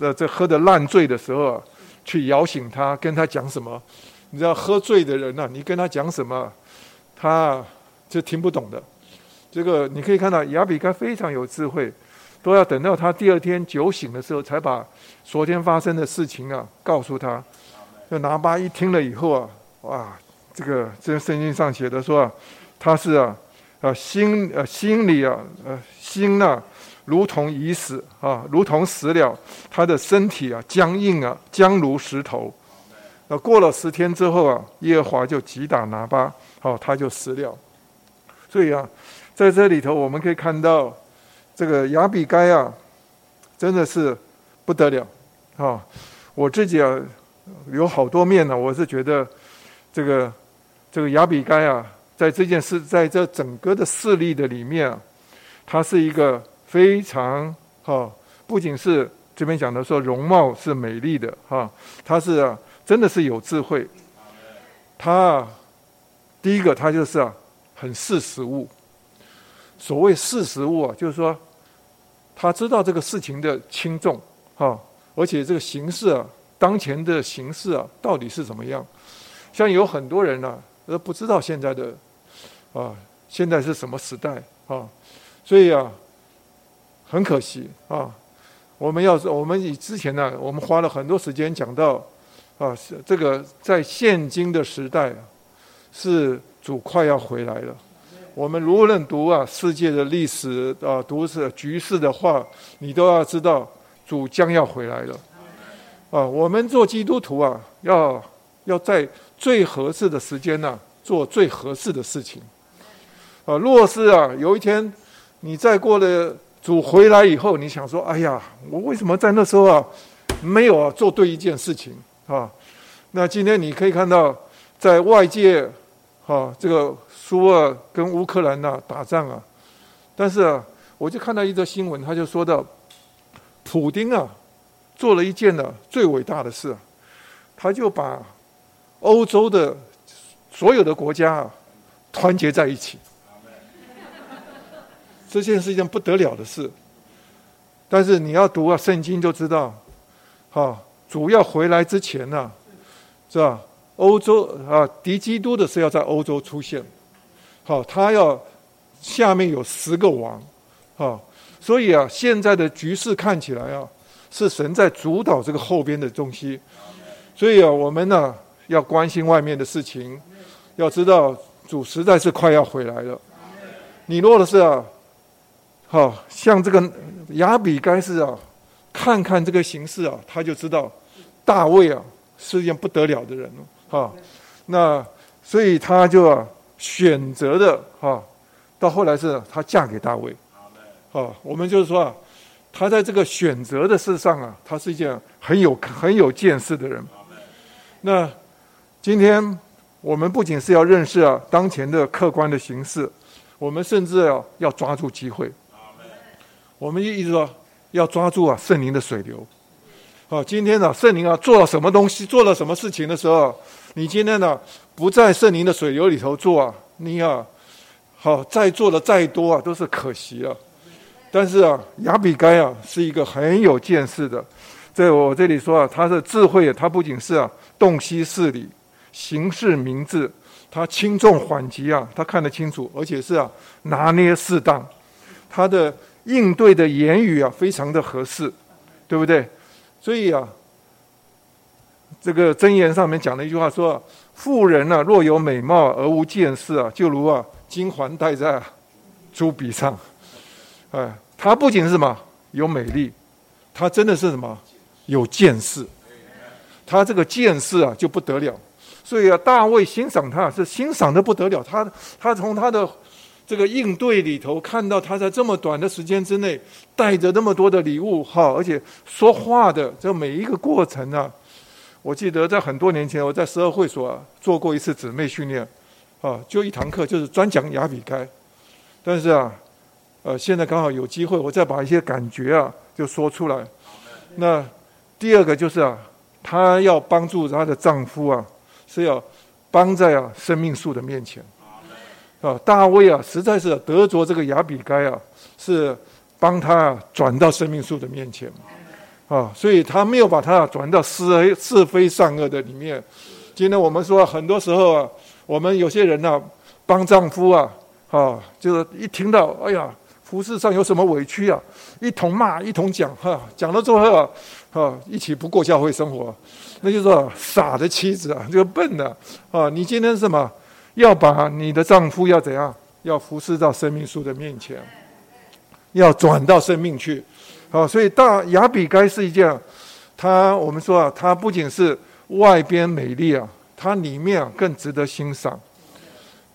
呃这喝的烂醉的时候啊，去摇醒他，跟他讲什么？你知道喝醉的人呢、啊，你跟他讲什么，他。就听不懂的，这个你可以看到亚比该非常有智慧，都要等到他第二天酒醒的时候，才把昨天发生的事情啊告诉他。就拿巴一听了以后啊，哇，这个这圣经上写的说啊，他是啊啊心呃心里啊呃心啊如同已死啊，如同死了，他的身体啊僵硬啊，僵如石头。那过了十天之后啊，耶和华就击打拿巴，好，他就死了。所以啊，在这里头我们可以看到，这个亚比该啊，真的是不得了啊！我自己啊，有好多面呢。我是觉得，这个这个亚比该啊，在这件事，在这整个的势力的里面啊，他是一个非常哈，不仅是这边讲的说容貌是美丽的哈，他是啊，真的是有智慧。他啊，第一个他就是啊。很识时务，所谓识时务啊，就是说他知道这个事情的轻重哈，而且这个形势啊，当前的形势啊，到底是怎么样？像有很多人呢，都不知道现在的啊，现在是什么时代啊，所以啊，很可惜啊，我们要是我们以之前呢，我们花了很多时间讲到啊，这个在现今的时代啊是。主快要回来了，我们无论读啊世界的历史啊，读是局势的话，你都要知道主将要回来了。啊，我们做基督徒啊，要要在最合适的时间呢，做最合适的事情。啊，若是啊，有一天你再过了主回来以后，你想说，哎呀，我为什么在那时候啊，没有啊做对一件事情啊？那今天你可以看到，在外界，啊，这个苏俄跟乌克兰呐打仗啊，但是啊，我就看到一则新闻，他就说到，普丁啊。做了一件呢最伟大的事，他就把欧洲的所有的国家啊团结在一起。这件是一件不得了的事。但是你要读啊圣经就知道，哈，主要回来之前呢，是吧？欧洲啊敌基督的是要在欧洲出现，好，他要下面有十个王，哈，所以啊现在的局势看起来啊。是神在主导这个后边的东西，所以啊，我们呢要关心外面的事情，要知道主实在是快要回来了。你若的是啊，好像这个亚比该是啊，看看这个形势啊，他就知道大卫啊是一件不得了的人哈，那所以他就啊选择的哈，到后来是他嫁给大卫。好，我们就是说啊。他在这个选择的事上啊，他是一件很有很有见识的人。那今天我们不仅是要认识啊当前的客观的形势，我们甚至要要抓住机会。我们一直说要抓住啊圣灵的水流。好，今天呢圣灵啊做了什么东西，做了什么事情的时候，你今天呢不在圣灵的水流里头做啊，你啊好再做的再多啊都是可惜了。但是啊，亚比该啊是一个很有见识的，在我这里说啊，他的智慧，他不仅是啊洞悉事理、行事明智，他轻重缓急啊，他看得清楚，而且是啊拿捏适当，他的应对的言语啊非常的合适，对不对？所以啊，这个箴言上面讲了一句话说：妇人啊，若有美貌而无见识啊，就如啊金环戴在猪鼻上。哎，他不仅是什么有美丽，他真的是什么有见识。他这个见识啊就不得了，所以啊，大卫欣赏他是欣赏的不得了。他他从他的这个应对里头看到他在这么短的时间之内带着那么多的礼物哈，而且说话的这每一个过程啊，我记得在很多年前我在十二会所啊做过一次姊妹训练，啊，就一堂课就是专讲雅比该，但是啊。呃，现在刚好有机会，我再把一些感觉啊，就说出来。那第二个就是啊，她要帮助她的丈夫啊，是要帮在啊生命树的面前。啊，大卫啊，实在是得着这个亚比该啊，是帮他啊转到生命树的面前嘛。啊，所以他没有把他转到是非是非善恶的里面。今天我们说，很多时候啊，我们有些人呢、帮丈夫啊，啊，就是一听到，哎呀。服饰上有什么委屈啊？一同骂，一同讲，哈，讲了之后啊，哈，一起不过教会生活，那就是说傻的妻子啊，这个笨的啊！你今天是什么？要把你的丈夫要怎样？要服侍到生命树的面前，要转到生命去，好，所以大雅比该是一件，他我们说啊，他不仅是外边美丽啊，他里面啊更值得欣赏，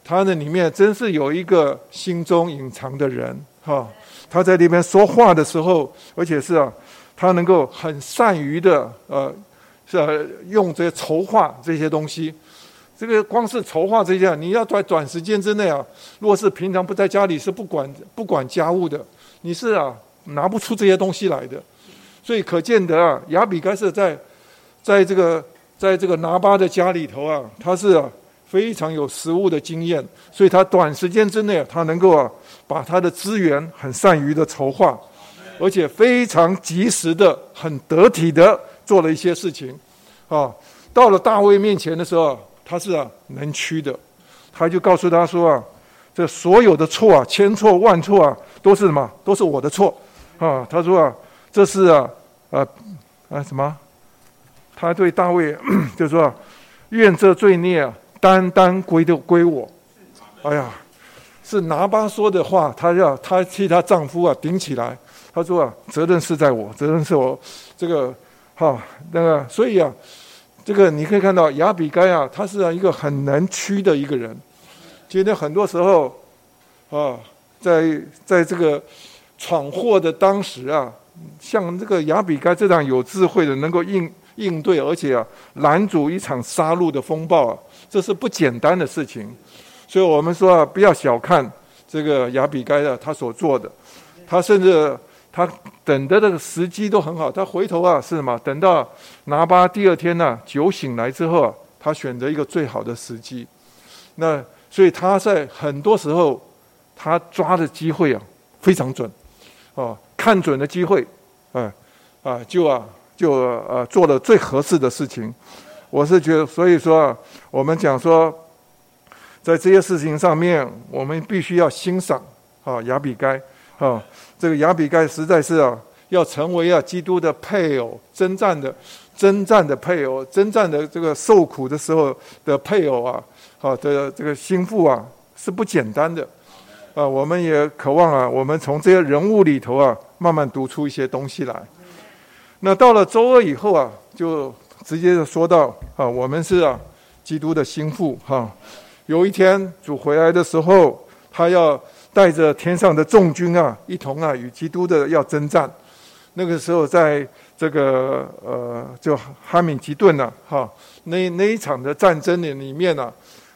他的里面真是有一个心中隐藏的人。哈，他在那边说话的时候，而且是啊，他能够很善于的呃，是啊，用这些筹划这些东西。这个光是筹划这些，你要在短时间之内啊，若是平常不在家里是不管不管家务的，你是啊拿不出这些东西来的。所以可见得啊，亚比该是在在这个在这个拿巴的家里头啊，他是啊。非常有实物的经验，所以他短时间之内，他能够啊，把他的资源很善于的筹划，而且非常及时的、很得体的做了一些事情，啊，到了大卫面前的时候，他是啊能屈的，他就告诉他说啊，这所有的错啊，千错万错啊，都是什么？都是我的错，啊，他说啊，这是啊，啊啊什么？他对大卫 就说啊，愿这罪孽。单单归的归我，哎呀，是拿八说的话，她要她替她丈夫啊顶起来。她说啊，责任是在我，责任是我这个好，那个所以啊，这个你可以看到亚比该啊，他是一个很能屈的一个人。今天很多时候啊，在在这个闯祸的当时啊，像这个亚比该这样有智慧的，能够应应对，而且啊，拦阻一场杀戮的风暴啊，这是不简单的事情。所以我们说啊，不要小看这个亚比该的他所做的，他甚至他等的这个时机都很好。他回头啊是什么？等到拿巴第二天呢、酒醒来之后啊，他选择一个最好的时机。那所以他在很多时候他抓的机会啊非常准，哦，看准了机会，啊啊就啊就呃做了最合适的事情。我是觉得，所以说啊，我们讲说。在这些事情上面，我们必须要欣赏啊，雅比该啊，这个亚比盖实在是啊，要成为啊基督的配偶，征战的征战的配偶，征战的这个受苦的时候的配偶啊，好的这个心腹啊，是不简单的啊。我们也渴望啊，我们从这些人物里头啊，慢慢读出一些东西来。那到了周二以后啊，就直接的说到啊，我们是啊基督的心腹哈。有一天主回来的时候，他要带着天上的众军啊，一同啊与基督的要征战。那个时候，在这个呃，就哈敏吉顿呢，哈，那那一场的战争里里面呢，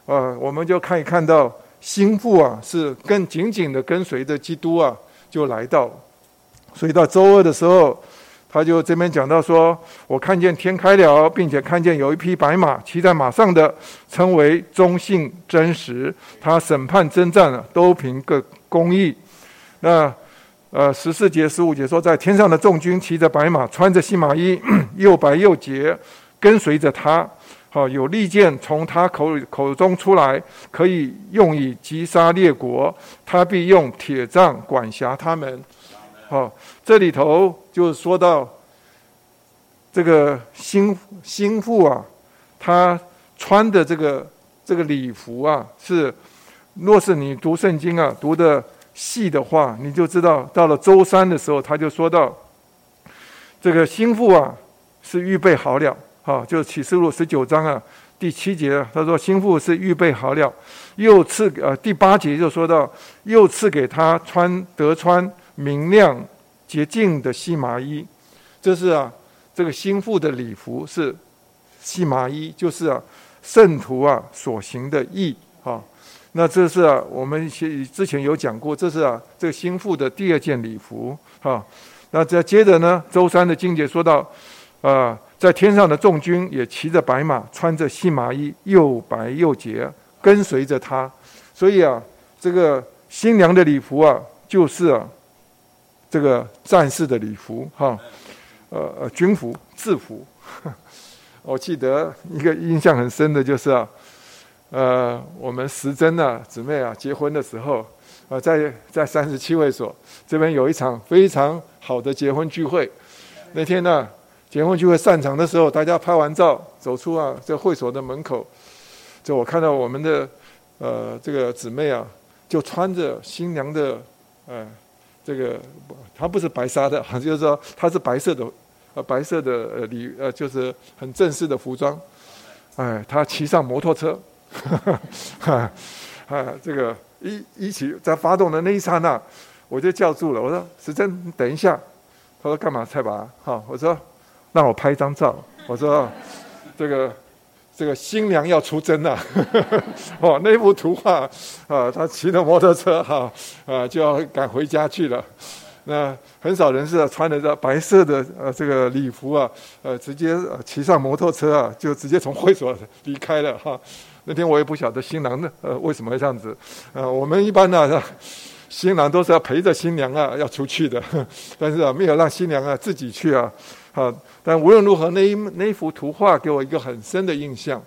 啊，我们就可以看到心腹啊是更紧紧的跟随着基督啊，就来到。所以到周二的时候。他就这边讲到说，我看见天开了，并且看见有一匹白马，骑在马上的称为忠信真实。他审判征战都凭个公义。那呃十四节十五节说，在天上的众军骑着白马，穿着细麻衣，又白又洁，跟随着他。好，有利剑从他口口中出来，可以用以击杀列国。他必用铁杖管辖他们。好，这里头。就说到这个心心腹啊，他穿的这个这个礼服啊，是若是你读圣经啊读的细的话，你就知道到了周三的时候，他就说到这个心腹啊是预备好了，啊，就启示录十九章啊第七节，他说心腹是预备好了，又赐呃第八节就说到又赐给他穿得穿明亮。洁净的细麻衣，这是啊，这个心腹的礼服是细麻衣，就是啊，圣徒啊所行的义啊。那这是啊，我们之前有讲过，这是啊，这个心腹的第二件礼服啊。那再接着呢，周三的经节说到，啊，在天上的众军也骑着白马，穿着细麻衣，又白又洁，跟随着他。所以啊，这个新娘的礼服啊，就是啊。这个战士的礼服，哈，呃呃，军服、制服。我记得一个印象很深的就是啊，呃，我们时珍啊姊妹啊结婚的时候，呃，在在三十七会所这边有一场非常好的结婚聚会。那天呢，结婚聚会散场的时候，大家拍完照走出啊这会所的门口，就我看到我们的呃这个姊妹啊，就穿着新娘的呃。这个它不是白纱的，就是说它是白色的，呃，白色的呃礼呃，就是很正式的服装。哎，他骑上摩托车，哈，啊，这个一一起在发动的那一刹那，我就叫住了，我说：“时珍，你等一下。”他说：“干嘛？”蔡拔，好，我说：“让我拍一张照。”我说：“这个。”这个新娘要出征了，哦，那幅图画啊，他骑着摩托车哈啊，就要赶回家去了。那很少人是穿着这白色的呃这个礼服啊，呃，直接骑上摩托车啊，就直接从会所离开了哈。那天我也不晓得新郎呢，呃，为什么会这样子？呃，我们一般呢，新郎都是要陪着新娘啊要出去的，但是啊，没有让新娘啊自己去啊。啊，但无论如何，那一那一幅图画给我一个很深的印象，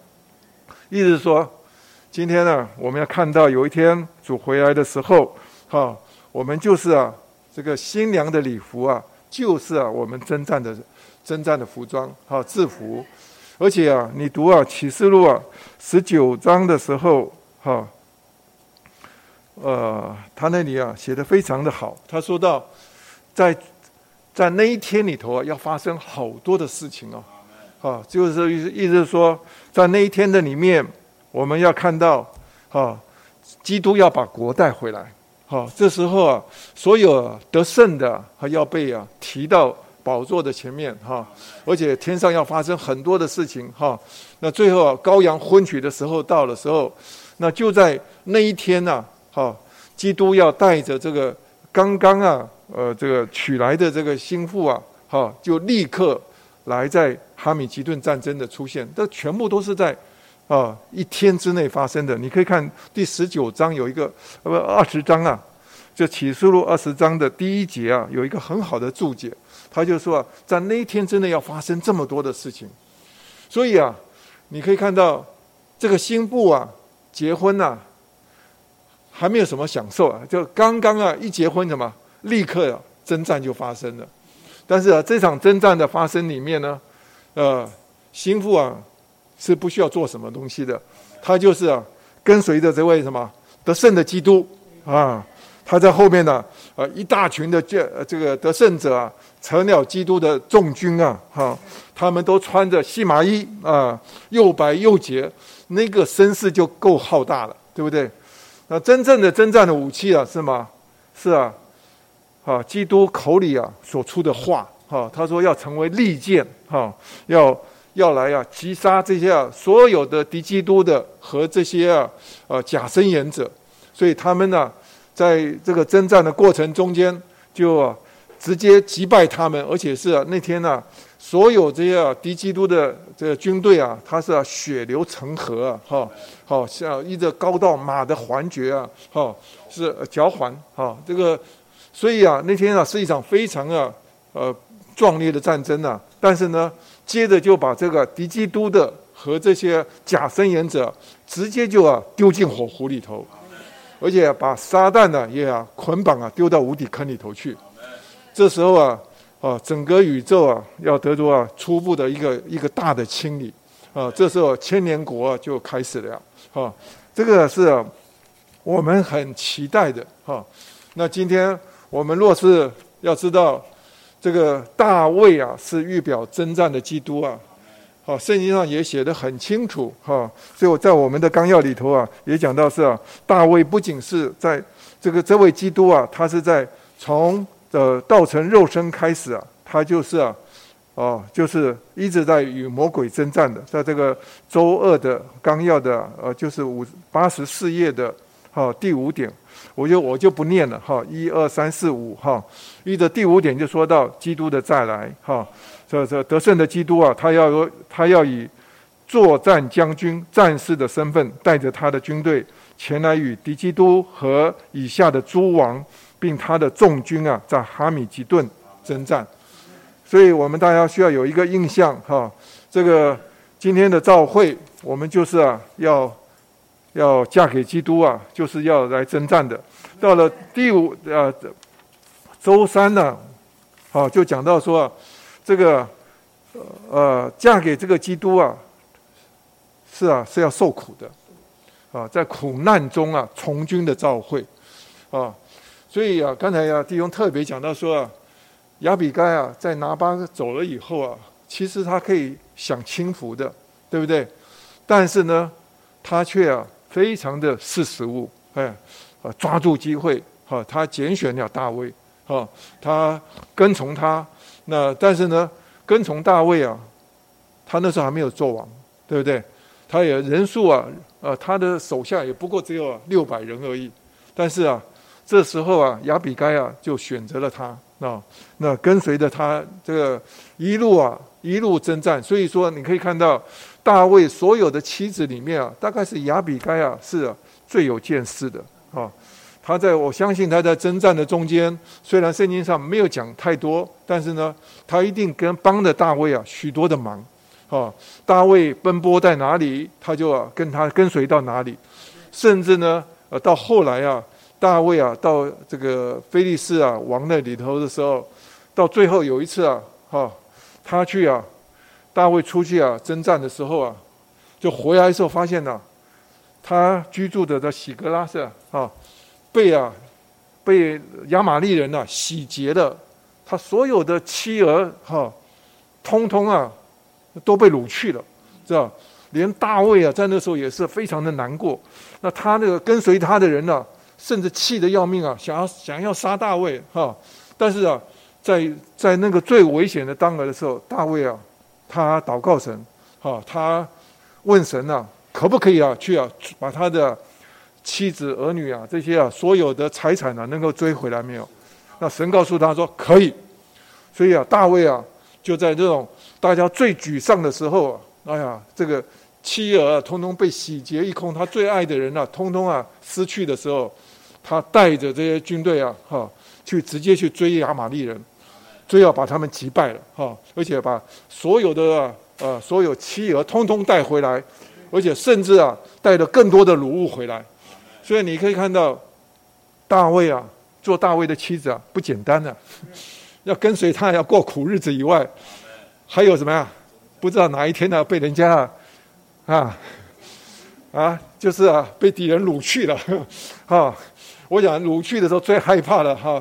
意思是说，今天呢，我们要看到有一天主回来的时候，哈，我们就是啊，这个新娘的礼服啊，就是啊，我们征战的征战的服装，哈，制服，而且啊，你读啊启示录啊十九章的时候，哈，呃，他那里啊写的非常的好，他说到，在在那一天里头啊，要发生好多的事情哦。啊，就是意思意思说，在那一天的里面，我们要看到啊，基督要把国带回来。啊，这时候啊，所有得胜的还要被啊提到宝座的前面哈，而且天上要发生很多的事情哈。那最后啊，羔羊婚娶的时候到的时候，那就在那一天呐，哈，基督要带着这个刚刚啊，呃，这个娶来的这个新妇啊，哈，就立刻来在哈米吉顿战争的出现，这全部都是在。啊，一天之内发生的，你可以看第十九章有一个，呃，不，二十章啊，就启示录二十章的第一节啊，有一个很好的注解，他就说啊，在那一天之内要发生这么多的事情，所以啊，你可以看到这个新妇啊，结婚呐、还没有什么享受啊，就刚刚啊一结婚什么，立刻啊征战就发生了，但是啊这场征战的发生里面呢，呃，心腹啊。是不需要做什么东西的，他就是啊，跟随着这位什么得胜的基督啊，他在后面呢，呃，一大群的这这个得胜者啊，成了基督的众军啊，哈，他们都穿着细麻衣啊，又白又洁，那个声势就够浩大了，对不对？那真正的征战的武器啊，是吗？是啊，啊，基督口里啊所出的话，哈，他说要成为利剑，哈，要。要来啊，击杀这些啊，所有的敌基督的和这些啊，呃，假声言者。所以他们呢、在这个征战的过程中间，就啊，直接击败他们，而且是，那天呢、所有这些啊，敌基督的这个军队啊，他是啊，血流成河啊，哈，好像一直高到马的环绝啊，哈，是脚环，哈，这个，所以啊，那天啊，是一场非常啊，呃，壮烈的战争啊，但是呢。接着就把这个敌基督的和这些假箴言者，直接就啊丢进火湖里头，而且把撒旦呢也啊捆绑啊丢到无底坑里头去。这时候啊啊整个宇宙啊要得到啊初步的一个一个大的清理啊，这时候千年国就开始了啊，这个是我们很期待的哈。那今天我们若是要知道。这个大卫啊，是预表征战的基督啊，好，圣经上也写得很清楚哈。所以我在我们的纲要里头啊，也讲到是啊，大卫不仅是在这个这位基督啊，他是在从呃道成肉身开始啊，他就是啊，哦，就是一直在与魔鬼征战的，在这个周二的纲要的呃，就是五八十四页的哈第五点。我就我就不念了哈，一二三四五哈，一的第五点就说到基督的再来哈，这这得胜的基督啊，他要他要以作战将军、战士的身份，带着他的军队前来与敌基督和以下的诸王，并他的众军啊，在哈米吉顿征战。所以我们大家需要有一个印象哈，这个今天的召会，我们就是啊要。要嫁给基督啊，就是要来征战的。到了第五呃周三呢，好就讲到说，这个呃嫁给这个基督啊，是啊是要受苦的，啊在苦难中啊从军的召会啊，所以啊刚才啊弟兄特别讲到说啊，亚比该啊在拿巴走了以后啊，其实他可以享清福的，对不对？但是呢，他却啊。非常的识时务，哎，啊，抓住机会，哈，他拣选了大卫，哈，他跟从他，那但是呢，跟从大卫啊，他那时候还没有做王，对不对？他也人数啊，呃，他的手下也不过只有六百人而已，但是啊，这时候啊，亚比该啊就选择了他，那那跟随着他这个一路啊一路征战，所以说你可以看到。大卫所有的妻子里面啊，大概是亚比该啊是啊最有见识的啊。他在我相信他在征战的中间，虽然圣经上没有讲太多，但是呢，他一定跟帮着大卫啊许多的忙啊。大卫奔波在哪里，他就啊跟他跟随到哪里。甚至呢，呃，到后来啊，大卫啊到这个非利士啊王那里头的时候，到最后有一次啊，哈，他去啊。大卫出去啊征战的时候啊，就回来的时候发现呢、他居住的的喜格拉瑟啊，被啊被亚玛力人啊洗劫了他所有的妻儿哈，通通啊都被掳去了，知道？连大卫啊，在那时候也是非常的难过。那他那个跟随他的人呢、甚至气得要命啊，想要想要杀大卫哈。但是啊，在在那个最危险的当儿的时候，大卫啊，他祷告神，哈，他问神啊，可不可以啊，去啊，把他的妻子儿女啊，这些啊，所有的财产啊，能够追回来没有？那神告诉他说可以。所以啊，大卫啊，就在这种大家最沮丧的时候啊，哎呀，这个。妻儿啊，通通被洗劫一空，他最爱的人啊，通通啊失去的时候，他带着这些军队啊，哈，去直接去追亚玛力人，追要把他们击败了，哈，而且把所有的，呃，所有妻儿通通带回来，而且甚至啊，带了更多的掳物回来，所以你可以看到，大卫啊，做大卫的妻子啊，不简单的，要跟随他，要过苦日子以外，还有什么呀？不知道哪一天呢，被人家啊。啊，啊，就是啊，被敌人掳去了，哈！我想掳去的时候最害怕的哈，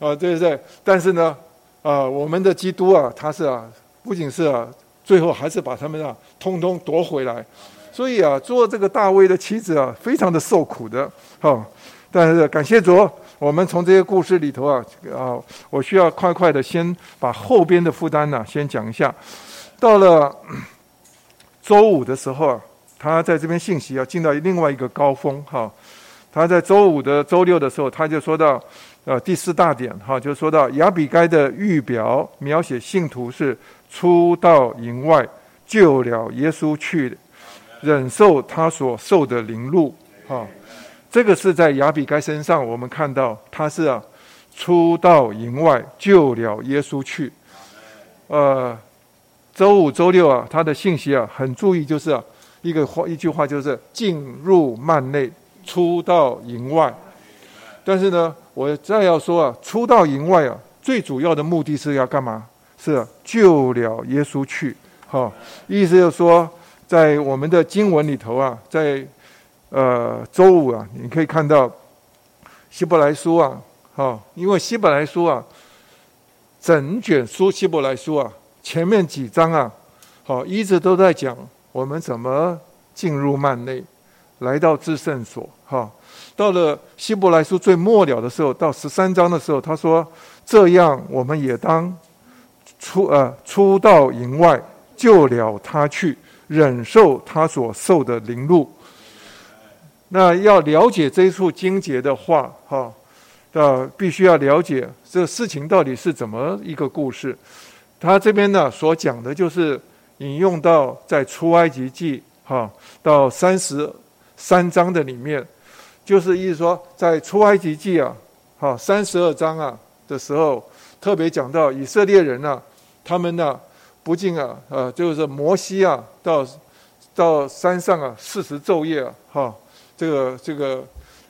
啊，对不对？但是呢，啊，我们的基督啊，他是啊，不仅是啊，最后还是把他们啊，通通夺回来。所以啊，做这个大卫的妻子啊，非常的受苦的，哈。但是感谢主，我们从这些故事里头啊，啊，我需要快快的先把后边的负担呢，先讲一下。到了。周五的时候啊，他在这边信息要进到另外一个高峰哈。他在周五的周六的时候，他就说到，呃，第四大点哈，就说到亚比该的预表描写信徒是出到营外救了耶稣去，忍受他所受的凌辱哈。这个是在亚比该身上，我们看到他是啊，出到营外救了耶稣去，呃。周五、周六啊，他的信息啊，很注意，就是，一个话，一句话，就是进入幔内，出到营外。但是呢，我再要说啊，出到营外啊，最主要的目的是要干嘛？是，救了耶稣去。哈，意思就是说，在我们的经文里头啊，在呃周五啊，你可以看到希伯来书啊，哈，因为希伯来书啊，整卷书希伯来书啊。前面几章啊，好，一直都在讲我们怎么进入幔内，来到至圣所。哈，到了希伯来书最末了的时候，到十三章的时候，他说：“这样我们也当出呃出到营外，救了他去，忍受他所受的凌辱。”那要了解这一处经节的话，哈，呃，必须要了解这事情到底是怎么一个故事。他这边呢所讲的就是引用到在出埃及记哈到三十三章的里面，就是意思说在出埃及记啊哈三十二章啊的时候，特别讲到以色列人啊，他们呢不仅啊呃就是摩西啊到到山上啊四十昼夜啊哈这个这个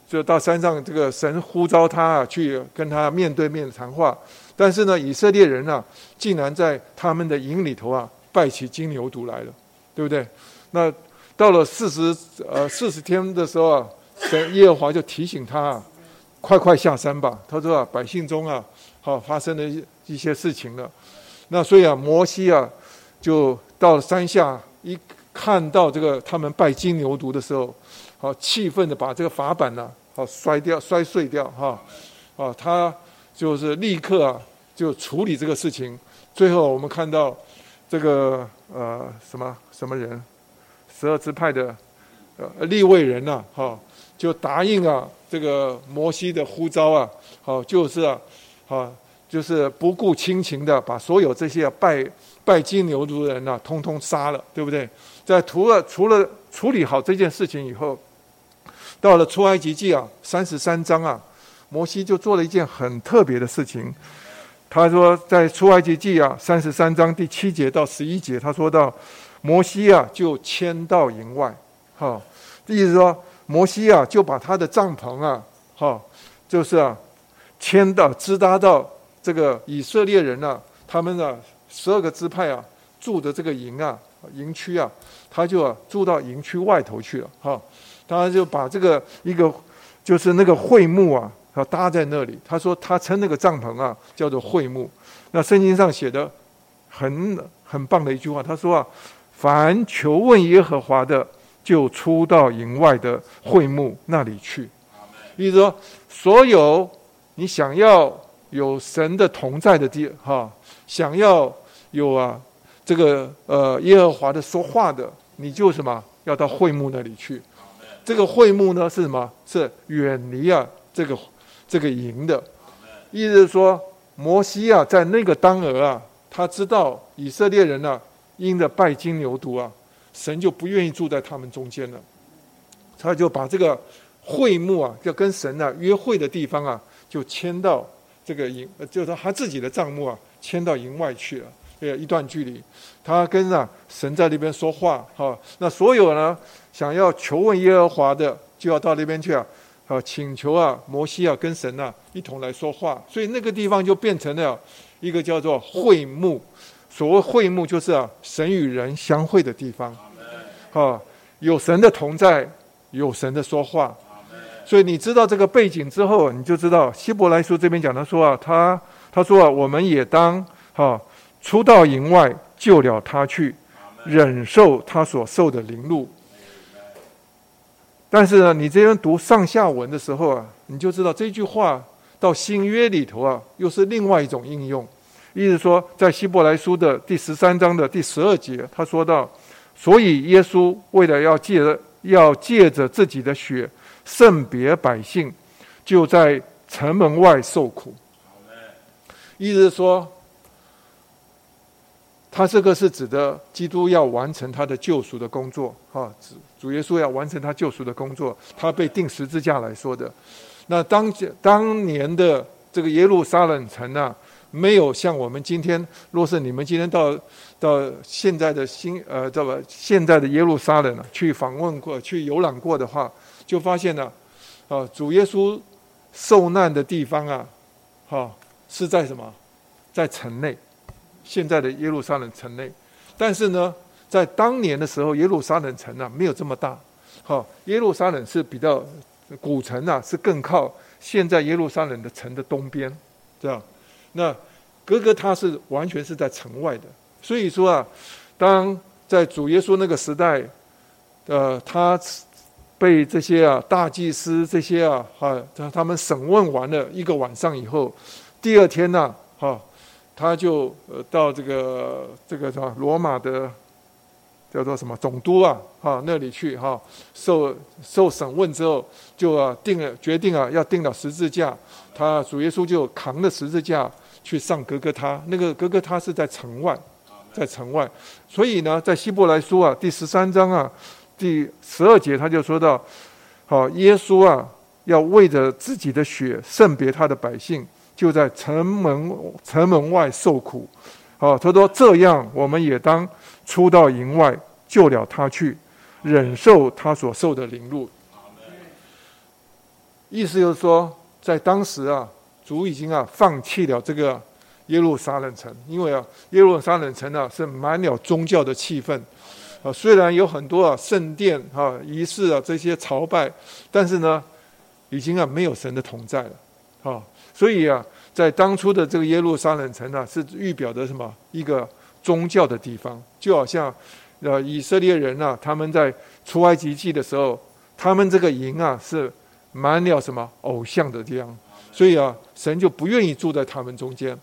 就到山上这个神呼召他啊去跟他面对面谈话。但是呢，以色列人啊，竟然在他们的营里头啊，拜起金牛犊来了，对不对？那到了四十呃四十天的时候啊，神耶和华就提醒他啊，快快下山吧。他说啊，百姓中啊，好发生了一一些事情了。那所以啊，摩西啊，就到山下，一看到这个他们拜金牛犊的时候，好气愤的把这个法板呢，好摔掉摔碎掉哈，啊他。就是立刻啊，就处理这个事情。最后我们看到这个呃什么什么人，十二支派的呃立位人呐、哈，就答应啊这个摩西的呼召啊，好，就是啊，好，就是不顾亲情的把所有这些拜拜金牛犊的人呐、通通杀了，对不对？在除了除了处理好这件事情以后，到了出埃及记啊三十三章啊。摩西就做了一件很特别的事情，他说在出埃及记啊三十三章第七节到十一节，他说到摩西啊就迁到营外，哈，意思说摩西啊就把他的帐篷啊，哈，就是啊迁到支搭到这个以色列人啊，他们的十二个支派啊住的这个营啊营区啊，他就啊住到营区外头去了，哈，他就把这个一个就是那个会幕啊。他搭在那里。他说他称那个帐篷啊叫做会幕。那圣经上写的很很棒的一句话，他说啊，凡求问耶和华的，就出到营外的会幕那里去。意思说，所有你想要有神的同在的地哈，想要有啊这个呃耶和华的说话的，你就什么要到会幕那里去。这个会幕呢是什么？是远离啊这个这个营的。意思是说，摩西啊在那个当儿啊，他知道以色列人啊因着拜金牛犊啊，神就不愿意住在他们中间了，他就把这个。会幕啊，要跟神啊约会的地方啊，就迁到这个营，就是他自己的帐幕啊，迁到营外去了，呃，一段距离。他跟啊神在那边说话，哈，那所有呢想要求问耶和华的，就要到那边去啊，啊，请求啊摩西啊跟神啊一同来说话。所以那个地方就变成了一个叫做会幕。所谓会幕，就是啊神与人相会的地方，啊，有神的同在，有神的说话。所以你知道这个背景之后，你就知道希伯来书这边讲的说啊，他他说啊，我们也当哈出到营外救了他去，忍受他所受的凌辱。但是呢，你这边读上下文的时候啊，你就知道这句话到新约里头啊，又是另外一种应用。意思说，在希伯来书的第十三章的第十二节，他说到，所以耶稣为了要借着要借着自己的血。圣别百姓，就在城门外受苦。意思是说，他这个是指的基督要完成他的救赎的工作，哈，主主耶稣要完成他救赎的工作，他被钉十字架来说的。那当当年的这个耶路撒冷城啊，没有像我们今天，若是你们今天到到现在的新呃，这个现在的耶路撒冷啊，去访问过去游览过的话。就发现呢，啊，主耶稣受难的地方啊，哈，是在什么？在城内，现在的耶路撒冷城内。但是呢，在当年的时候，耶路撒冷城啊没有这么大，哈，耶路撒冷是比较古城啊，是更靠现在耶路撒冷的城的东边，这样。那格格他是完全是在城外的，所以说啊，当在主耶稣那个时代，呃，他。被这些啊大祭司这些啊哈，他他们审问完了一个晚上以后，第二天呢，哈，他就呃到这个这个什么罗马的叫做什么总督啊哈那里去哈，受受审问之后，就啊定了决定啊要定了十字架，他主耶稣就扛着十字架去上格格他，那个格格他是在城外，在城外，所以呢，在希伯来书啊第十三章啊。第十二节，他就说到：“好，耶稣啊，要为着自己的血圣别他的百姓，就在城门城门外受苦。好，他说这样，我们也当出到营外救了他去，忍受他所受的凌辱。意思就是说，在当时啊，主已经啊放弃了这个耶路撒冷城，因为啊，耶路撒冷城啊是满了宗教的气氛。”啊，虽然有很多啊圣殿啊仪式啊这些朝拜，但是呢，已经啊没有神的同在了，啊，所以啊，在当初的这个耶路撒冷城啊，是预表的什么？一个宗教的地方，就好像呃以色列人啊，他们在出埃及记的时候，他们这个营啊是满了什么偶像的地方，所以啊，神就不愿意住在他们中间，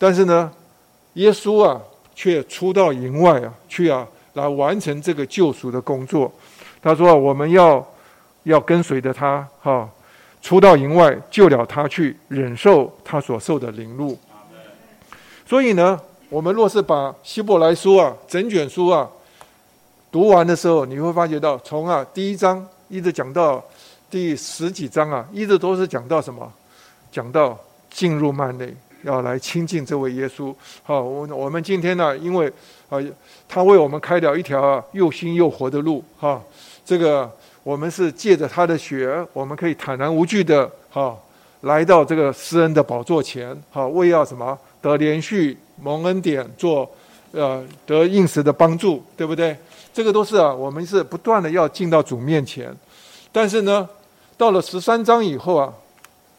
但是呢，耶稣啊却出到营外啊去啊。来完成这个救赎的工作，他说啊：“我们要要跟随着他，哈，出到营外救了他去，忍受他所受的凌辱。”所以呢，我们若是把希伯来书啊整卷书啊读完的时候，你会发觉到，从啊第一章一直讲到第十几章啊，一直都是讲到什么？讲到进入幔内。要来亲近这位耶稣，好，我我们今天呢，因为啊，他为我们开了一条又新又活的路，哈，这个我们是借着他的血，我们可以坦然无惧的，哈，来到这个施恩的宝座前，哈，为要什么？得连续蒙恩典，做呃得应时的帮助，对不对？这个都是啊，我们是不断的要进到主面前，但是呢，到了十三章以后啊，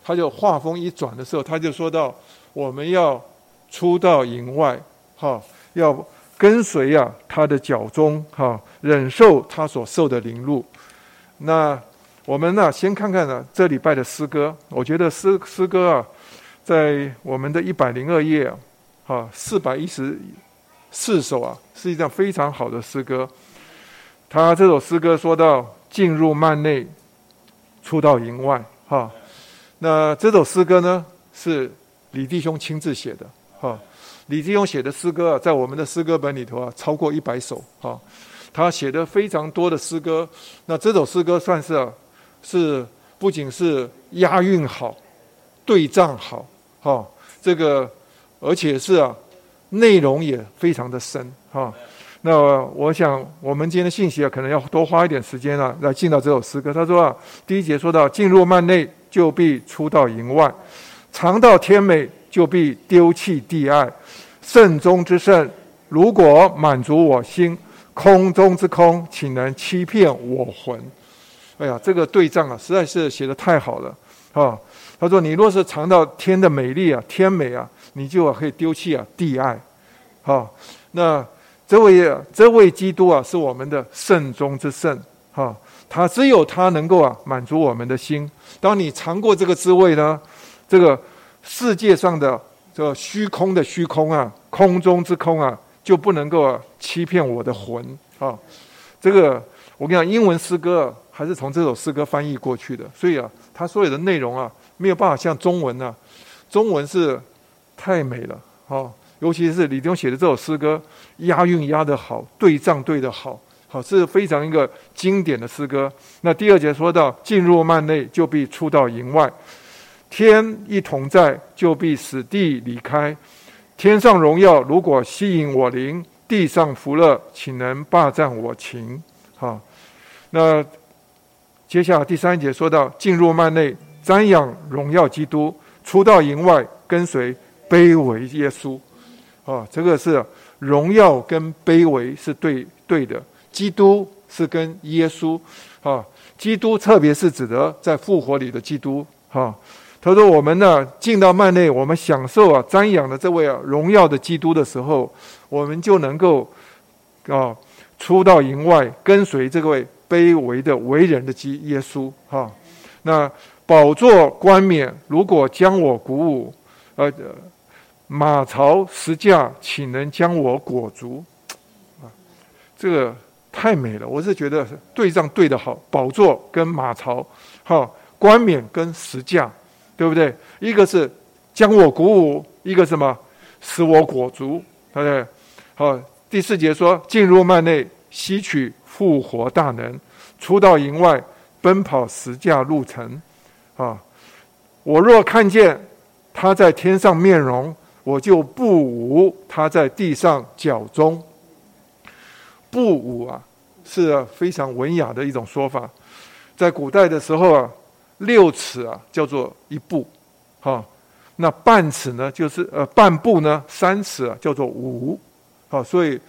他就话锋一转的时候，他就说到：我们要出到营外，哈，要跟随啊他的脚踪，哈，忍受他所受的凌辱。那我们呢，先看看呢这礼拜的诗歌。我觉得诗诗歌啊，在我们的一百零二页啊，哈，四百一十四首啊，是一张非常好的诗歌。他这首诗歌说到：进入幔内，出到营外，哈。那这首诗歌呢，是李弟兄亲自写的，哈。李弟兄写的诗歌啊，在我们的诗歌本里头啊，超过一百首，哈。他写的非常多的诗歌。那这首诗歌算是啊，是不仅是押韵好，对仗好，哈。这个而且是啊，内容也非常的深，哈。那我想，我们今天的信息啊，可能要多花一点时间啊，来进到这首诗歌。他说啊，第一节说到：进入幔内，就必出到营外；尝到天美，就必丢弃地爱。圣中之圣，如果满足我心；空中之空，岂能欺骗我魂？哎呀，这个对仗啊，实在是写得太好了啊！他说：你若是尝到天的美丽啊，天美啊，你就可以丢弃啊地爱。好，那。这位这位基督啊，是我们的圣中之圣，哈，他只有他能够啊满足我们的心。当你尝过这个滋味呢，这个世界上的这个虚空的虚空啊，空中之空啊，就不能够欺骗我的魂啊。这个我跟你讲，英文诗歌，还是从这首诗歌翻译过去的，所以啊，它所有的内容啊，没有办法像中文啊，中文是太美了，啊。尤其是李弟兄写的这首诗歌，押韵押得好，对仗对得好，好是非常一个经典的诗歌。那第二节说到，进入幔内，就必出到营外；天一同在，就必使地离开。天上荣耀如果吸引我灵，地上福乐岂能霸占我情？好，那接下来第三节说到，进入幔内，瞻仰荣耀基督；出到营外，跟随卑微耶稣。啊，这个是荣耀跟卑微是对对的。基督是跟耶稣，啊，基督特别是指的在复活里的基督。哈，他说我们呢进到幔内，我们享受啊瞻仰的这位啊荣耀的基督的时候，我们就能够啊出到营外，跟随这位卑微的为人的基耶稣。哈，那宝座冠冕如果将我鼓舞，呃。马槽石架岂能将我裹足？啊，这个太美了！我是觉得对仗对得好，宝座跟马槽，好冠冕跟石架，对不对？一个是将我鼓舞，一个什么使我裹足，对不对？好，第四节说：进入幔内，吸取复活大能；出到营外，奔跑十架路程。啊，我若看见他在天上面容。我就不舞他在地上脚中，不舞啊，是非常文雅的一种说法。在古代的时候啊，六尺啊叫做一步，哈，那半尺呢就是呃半步呢三尺啊叫做五，好，所以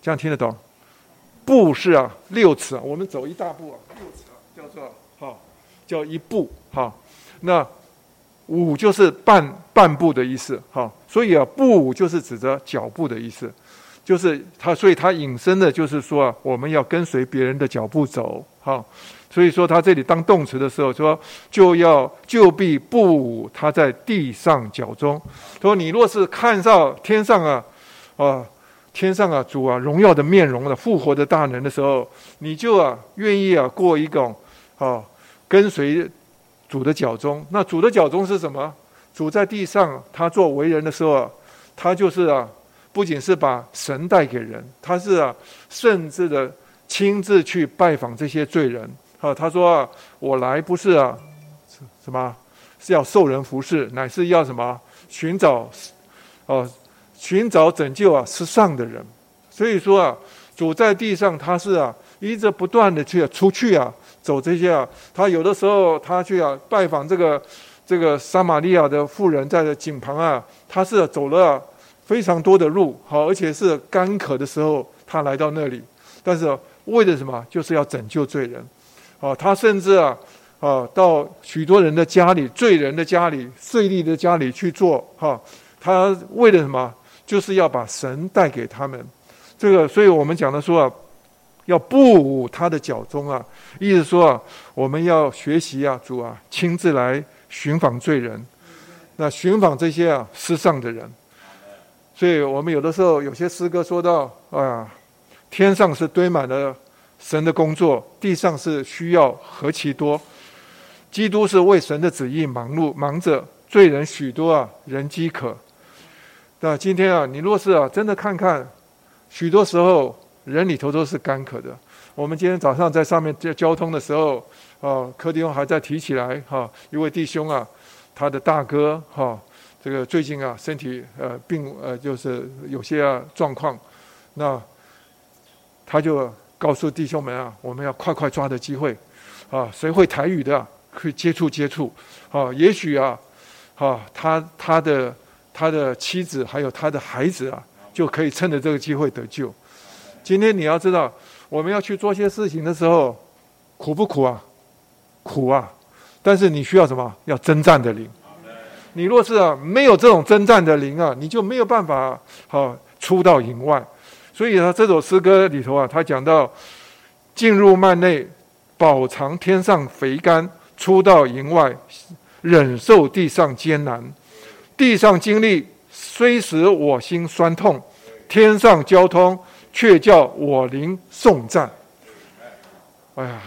这样听得懂？步是啊六尺啊，我们走一大步啊六尺啊叫做哈叫一步哈，那。五就是半半步的意思，哈，所以啊，步就是指着脚步的意思，就是他，所以他引申的就是说啊，我们要跟随别人的脚步走，哈，所以说他这里当动词的时候说，就要就必不他在地上脚踪。说你若是看到天上啊，啊，天上啊主啊荣耀的面容的复活的大能的时候，你就啊愿意啊过一个啊跟随。主的脚踪，那主的脚踪是什么？主在地上，他做为人的时候，他就是啊，不仅是把神带给人，他是啊，甚至的亲自去拜访这些罪人。啊，他说啊，我来不是啊，什么？是要受人服侍，乃是要什么？寻找，哦，寻找拯救啊，失丧的人。所以说啊，主在地上，他是啊，一直不断的去出去啊。走这些啊，他有的时候他去啊拜访这个这个撒玛利亚的妇人，在井旁啊，他是走了非常多的路，好，而且是干渴的时候，他来到那里，但是为了什么？就是要拯救罪人，啊，他甚至啊啊，到许多人的家里、罪人的家里、税吏的家里去做哈。他为了什么？就是要把神带给他们。这个，所以我们讲的说啊，要步舞他的脚踪啊，意思说啊，我们要学习啊，主啊，亲自来寻访罪人，那寻访这些啊失丧的人。所以我们有的时候有些诗歌说到啊，天上是堆满了神的工作，地上是需要何其多。基督是为神的旨意忙碌，忙着罪人许多啊，人饥渴。那今天啊，你若是啊，真的看看。许多时候，人里头都是干渴的。我们今天早上在上面交交通的时候，啊，柯弟兄还在提起来哈，一位弟兄啊，他的大哥哈，这个最近啊身体呃病呃就是有些啊状况，那他就告诉弟兄们啊，我们要快快抓的机会，啊，谁会台语的可以接触接触，啊，也许啊，啊，他他的他的妻子还有他的孩子啊。就可以趁着这个机会得救。今天你要知道，我们要去做些事情的时候，苦不苦啊？苦啊！但是你需要什么？要征战的灵。你若是啊没有这种征战的灵啊，你就没有办法好出到营外。所以呢，这首诗歌里头啊，他讲到进入幔内，饱尝天上肥甘；出到营外，忍受地上艰难。地上经历。虽使我心酸痛，天上交通却叫我灵颂赞。哎呀，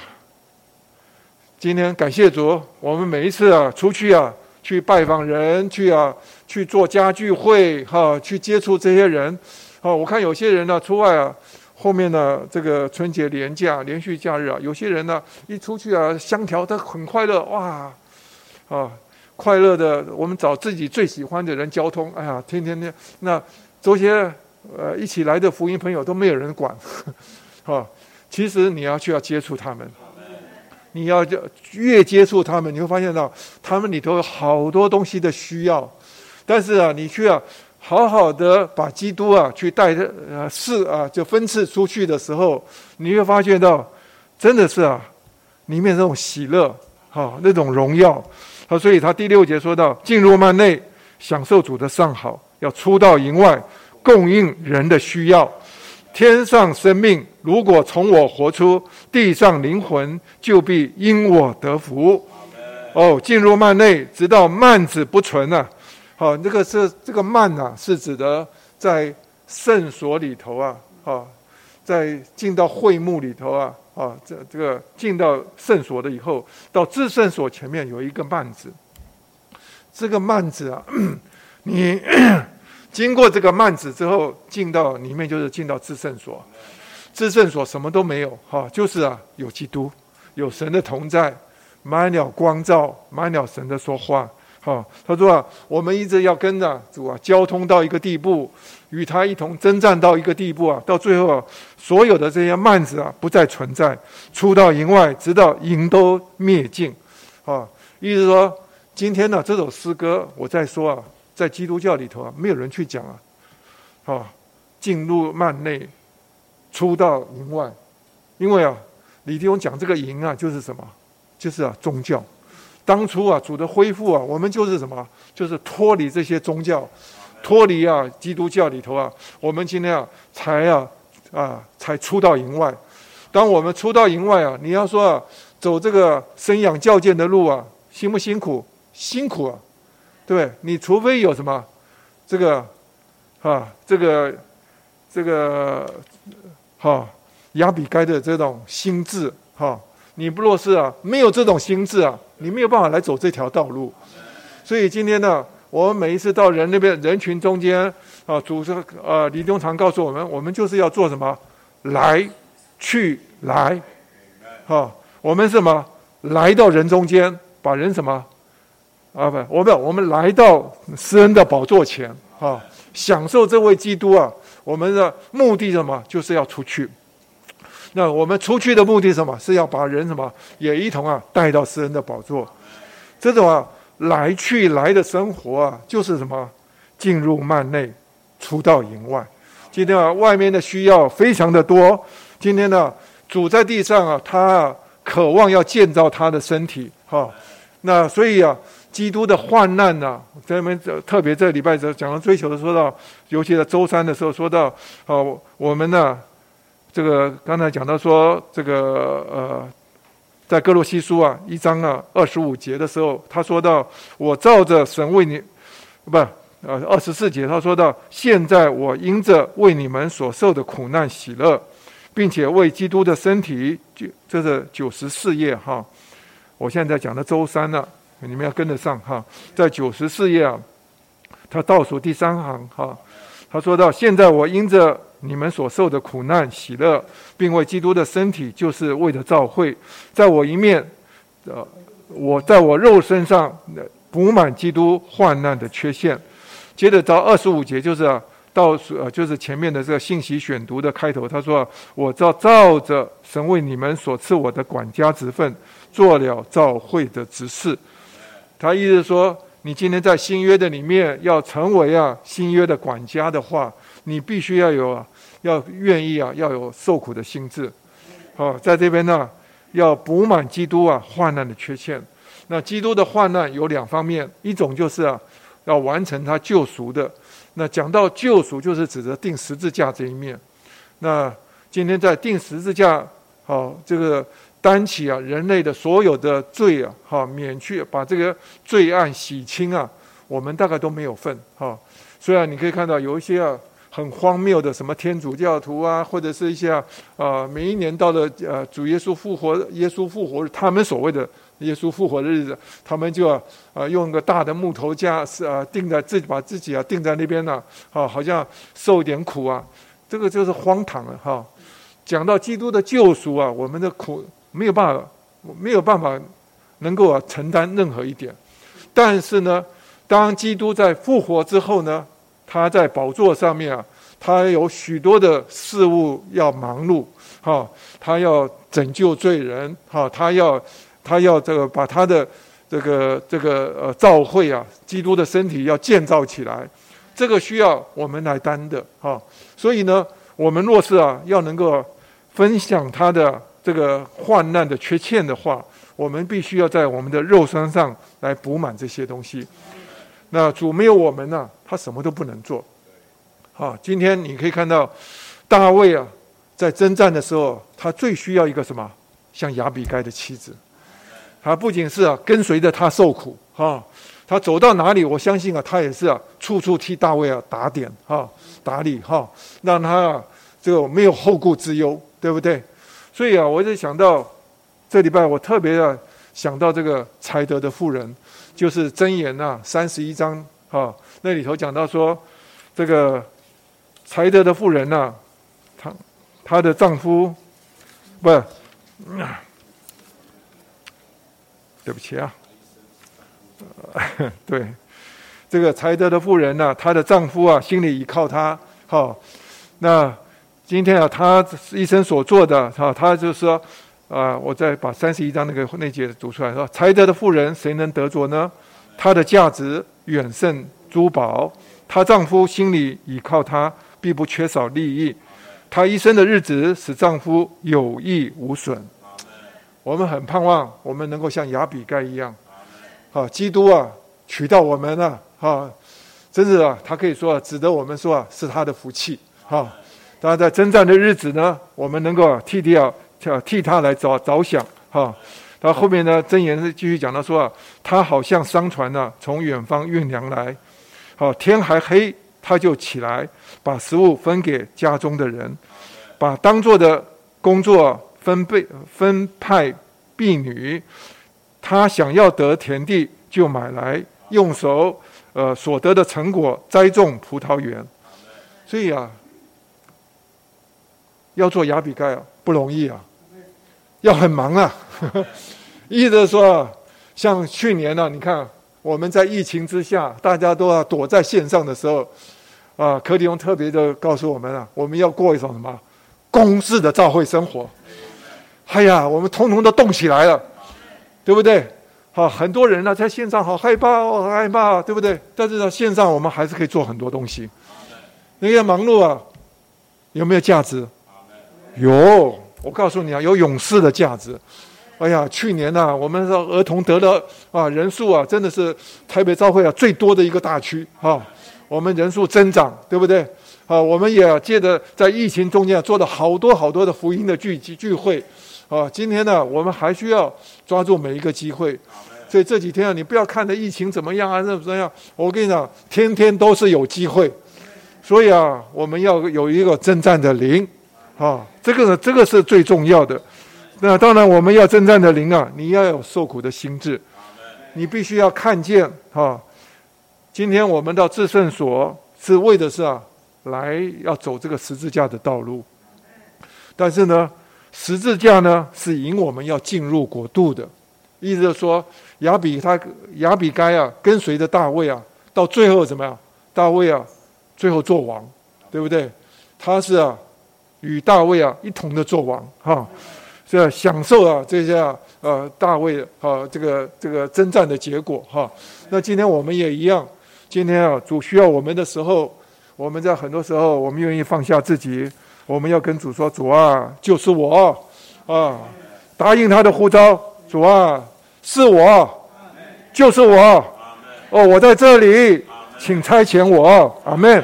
今天感谢主，我们每一次啊出去啊去拜访人，去啊去做家聚会，哈，去接触这些人。哦，我看有些人呢出外啊，后面呢这个春节连假、连续假日啊，有些人呢一出去啊，香条他很快乐，哇，啊。快乐的，我们找自己最喜欢的人交通。哎呀，天天天，那这些呃一起来的福音朋友都没有人管，哈。其实你要去要接触他们，你要越接触他们，你会发现到他们里头有好多东西的需要。但是啊，你需要好好的把基督啊去带着呃是啊就分赐出去的时候，你会发现到真的是啊里面那种喜乐，哈，那种荣耀。好，所以他第六节说到：进入幔内，享受主的上好；要出到营外，供应人的需要。天上生命如果从我活出，地上灵魂就必因我得福。哦，进入幔内，直到幔子不存啊！好，这个是这个幔啊，是指的在圣所里头啊，啊，在进到会幕里头啊。啊，这这个进到圣所的以后，到至圣所前面有一个幔子。这个幔子啊，你 经过这个幔子之后，进到里面就是进到至圣所。至圣所什么都没有，哈，就是啊，有基督，有神的同在，满了光照，满了神的说话。哈，他说啊，我们一直要跟着主啊，交通到一个地步。与他一同征战到一个地步啊，到最后啊，所有的这些幔子啊不再存在，出到营外，直到营都灭尽，啊，意思说，今天呢这首诗歌，我在说啊，在基督教里头啊，没有人去讲啊，啊，进入幔内，出到营外，因为啊，李弟兄讲这个营啊，就是什么？就是啊宗教，当初啊主的恢复啊，我们就是什么？就是脱离这些宗教。脱离啊，基督教里头啊，我们今天啊，才啊，啊，才出到营外。当我们出到营外啊，你要说啊，走这个生养教诫的路啊，辛不辛苦？辛苦啊，对对？你除非有什么，这个，啊，这个，这个，哈，亚比该的这种心智，哈，你不若是啊，没有这种心智啊，你没有办法来走这条道路。所以今天呢。我们每一次到人那边人群中间啊，主是呃李东常告诉我们，我们就是要做什么？来去来，哈，我们什么？来到人中间，把人什么？啊不，我不，我们来到施恩的宝座前，哈，享受这位基督啊。我们的目的什么？就是要出去。那我们出去的目的是什么？是要把人什么也一同啊带到施恩的宝座。这种啊。来去来的生活啊，就是什么？进入幔内，出到营外。今天啊，外面的需要非常的多。今天呢，主在地上啊，他啊渴望要建造他的身体，好，那所以啊，基督的患难呢，咱们特别这礼拜讲到追求的，说到，尤其在周三的时候说到，啊，我们呢，这个刚才讲到说，这个呃，在歌罗西书啊一章啊二十五节的时候，他说到，我照着神为你，不，呃二十四节他说到，现在我因着为你们所受的苦难喜乐，并且为基督的身体，就这是九十四页哈。我现在讲的周三了，你们要跟得上哈。在九十四页啊，他倒数第三行哈，他说到：现在我因着你们所受的苦难喜乐，并为基督的身体，就是为了教会，在我一面，呃，我在我肉身上补满基督患难的缺陷。接着到二十五节，就是，到呃，就是前面的这个信息选读的开头，他说：我照照着神为你们所赐我的管家职分。做了教会的执事，他意思说，你今天在新约的里面要成为啊新约的管家的话，你必须要有，要愿意啊，要有受苦的心志。好，在这边呢，要补满基督啊患难的缺陷。那基督的患难有两方面，一种就是啊，要完成他救赎的。那讲到救赎，就是指着钉十字架这一面。那今天在钉十字架，好这个。担起啊，人类的所有的罪啊，哈，免去把这个罪案洗清啊，我们大概都没有份哈。虽然你可以看到有一些啊很荒谬的什么天主教徒啊，或者是一些啊，啊每一年到了呃主耶稣复活，耶稣复活日，他们所谓的耶稣复活的日子，他们就啊啊用个大的木头架是啊钉在自己把自己啊钉在那边呢，啊好像受一点苦啊，这个就是荒唐了哈。讲到基督的救赎啊，我们的苦。没有办法，没有办法能够啊承担任何一点。但是呢，当基督在复活之后呢，他在宝座上面啊，他有许多的事物要忙碌，哈，他要拯救罪人，哈，他要他要这个把他的这个这个呃召会啊，基督的身体要建造起来，这个需要我们来担的，哈。所以呢，我们若是啊要能够分享他的。这个患难的缺欠的话，我们必须要在我们的肉身上来补满这些东西。那主没有我们呢、他什么都不能做。好，今天你可以看到大卫啊，在征战的时候，他最需要一个什么？像亚比该的妻子。他不仅是啊跟随着他受苦，哈，他走到哪里，我相信啊，他也是啊处处替大卫啊打点，哈，打理，哈，让他啊这个没有后顾之忧，对不对？所以啊，我就想到这礼拜，我特别的想到这个才德的妇人，就是箴言呐三十一章哈，那里头讲到说，这个才德的妇人呐，她她的丈夫不，对不起啊，对，这个才德的妇人呐，她的丈夫啊，心里依靠她，好，那。今天啊，她一生所做的，哈，她就是说，啊，我再把三十一章那个那节读出来，说，才德的妇人谁能得着呢？她的价值远胜珠宝，她丈夫心里倚靠她，必不缺少利益。她一生的日子使丈夫有益无损。我们很盼望我们能够像雅比盖一样，啊，基督啊娶到我们了，啊，真是啊，他可以说啊值得我们说啊是他的福气，哈。当然，在征战的日子呢，我们能够替替啊，替他来着着想哈。到后面呢，箴言是继续讲到说啊，他好像商船呢，从远方运粮来，好天还黑，他就起来，把食物分给家中的人，把当做的工作分配分派婢女。他想要得田地，就买来，用手呃所得的成果栽种葡萄园。所以啊。要做亚比盖啊，不容易啊，要很忙啊。意思说，像去年呢、你看我们在疫情之下，大家都要躲在线上的时候，啊，柯迪翁特别的告诉我们啊，我们要过一种什么公式的教会生活。哎呀，我们通通都动起来了，对不对？好，很多人呢、在线上好害怕哦，好害怕，对不对？但是呢，线上我们还是可以做很多东西。那个忙碌啊，有没有价值？有，我告诉你啊，有勇士的价值。哎呀，去年呐、啊，我们说儿童得了啊人数啊，真的是台北教会啊最多的一个大区啊，我们人数增长，对不对？啊，我们也借着在疫情中间做了好多好多的福音的聚集聚会啊。今天呢，我们还需要抓住每一个机会。所以这几天啊，你不要看着疫情怎么样啊，怎么怎么样，我跟你讲，天天都是有机会。所以啊，我们要有一个征战的灵，啊，这个呢，这个是最重要的。那当然，我们要征战的灵啊，你要有受苦的心智，你必须要看见啊。今天我们到至圣所是为的是啊，来要走这个十字架的道路。但是呢，十字架呢是引我们要进入国度的，意思就是说，亚比他亚比该啊，跟随着大卫啊，到最后怎么样？大卫啊。最后做王，对不对？他是啊，与大卫啊一同的做王，哈，是啊，享受啊这些啊呃大卫啊这个这个征战的结果，哈。那今天我们也一样，今天啊主需要我们的时候，我们在很多时候我们愿意放下自己，我们要跟主说：主啊，就是我啊，答应他的呼召，主啊，是我，就是我，哦，我在这里。请差遣我，阿门。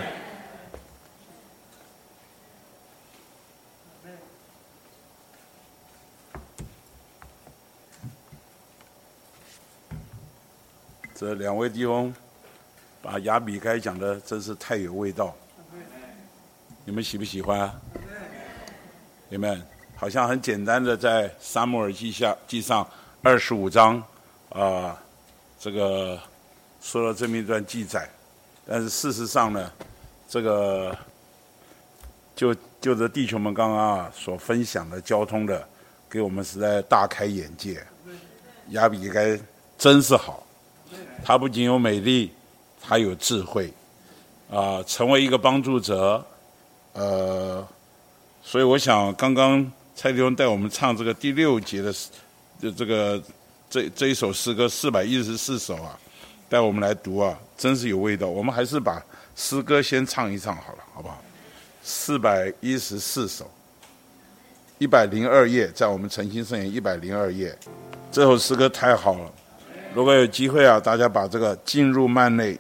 这两位弟兄把亚比该讲的真是太有味道，你们喜不喜欢？你们好像很简单的在撒母耳记下记上二十五章啊、这个说了这么一段记载。但是事实上呢，这个就就这弟兄们刚刚啊所分享的交通的，给我们实在大开眼界。亚比该真是好，他不仅有美丽，他有智慧，啊，成为一个帮助者，呃，所以我想刚刚蔡弟兄带我们唱这个第六节的，就这个这这一首诗歌四百一十四首啊。带我们来读啊，真是有味道。我们还是把诗歌先唱一唱好了，好不好？四百一十四首，一百零二页，在我们诚心圣言一百零二页，这首诗歌太好了。如果有机会啊，大家把这个进入幔内，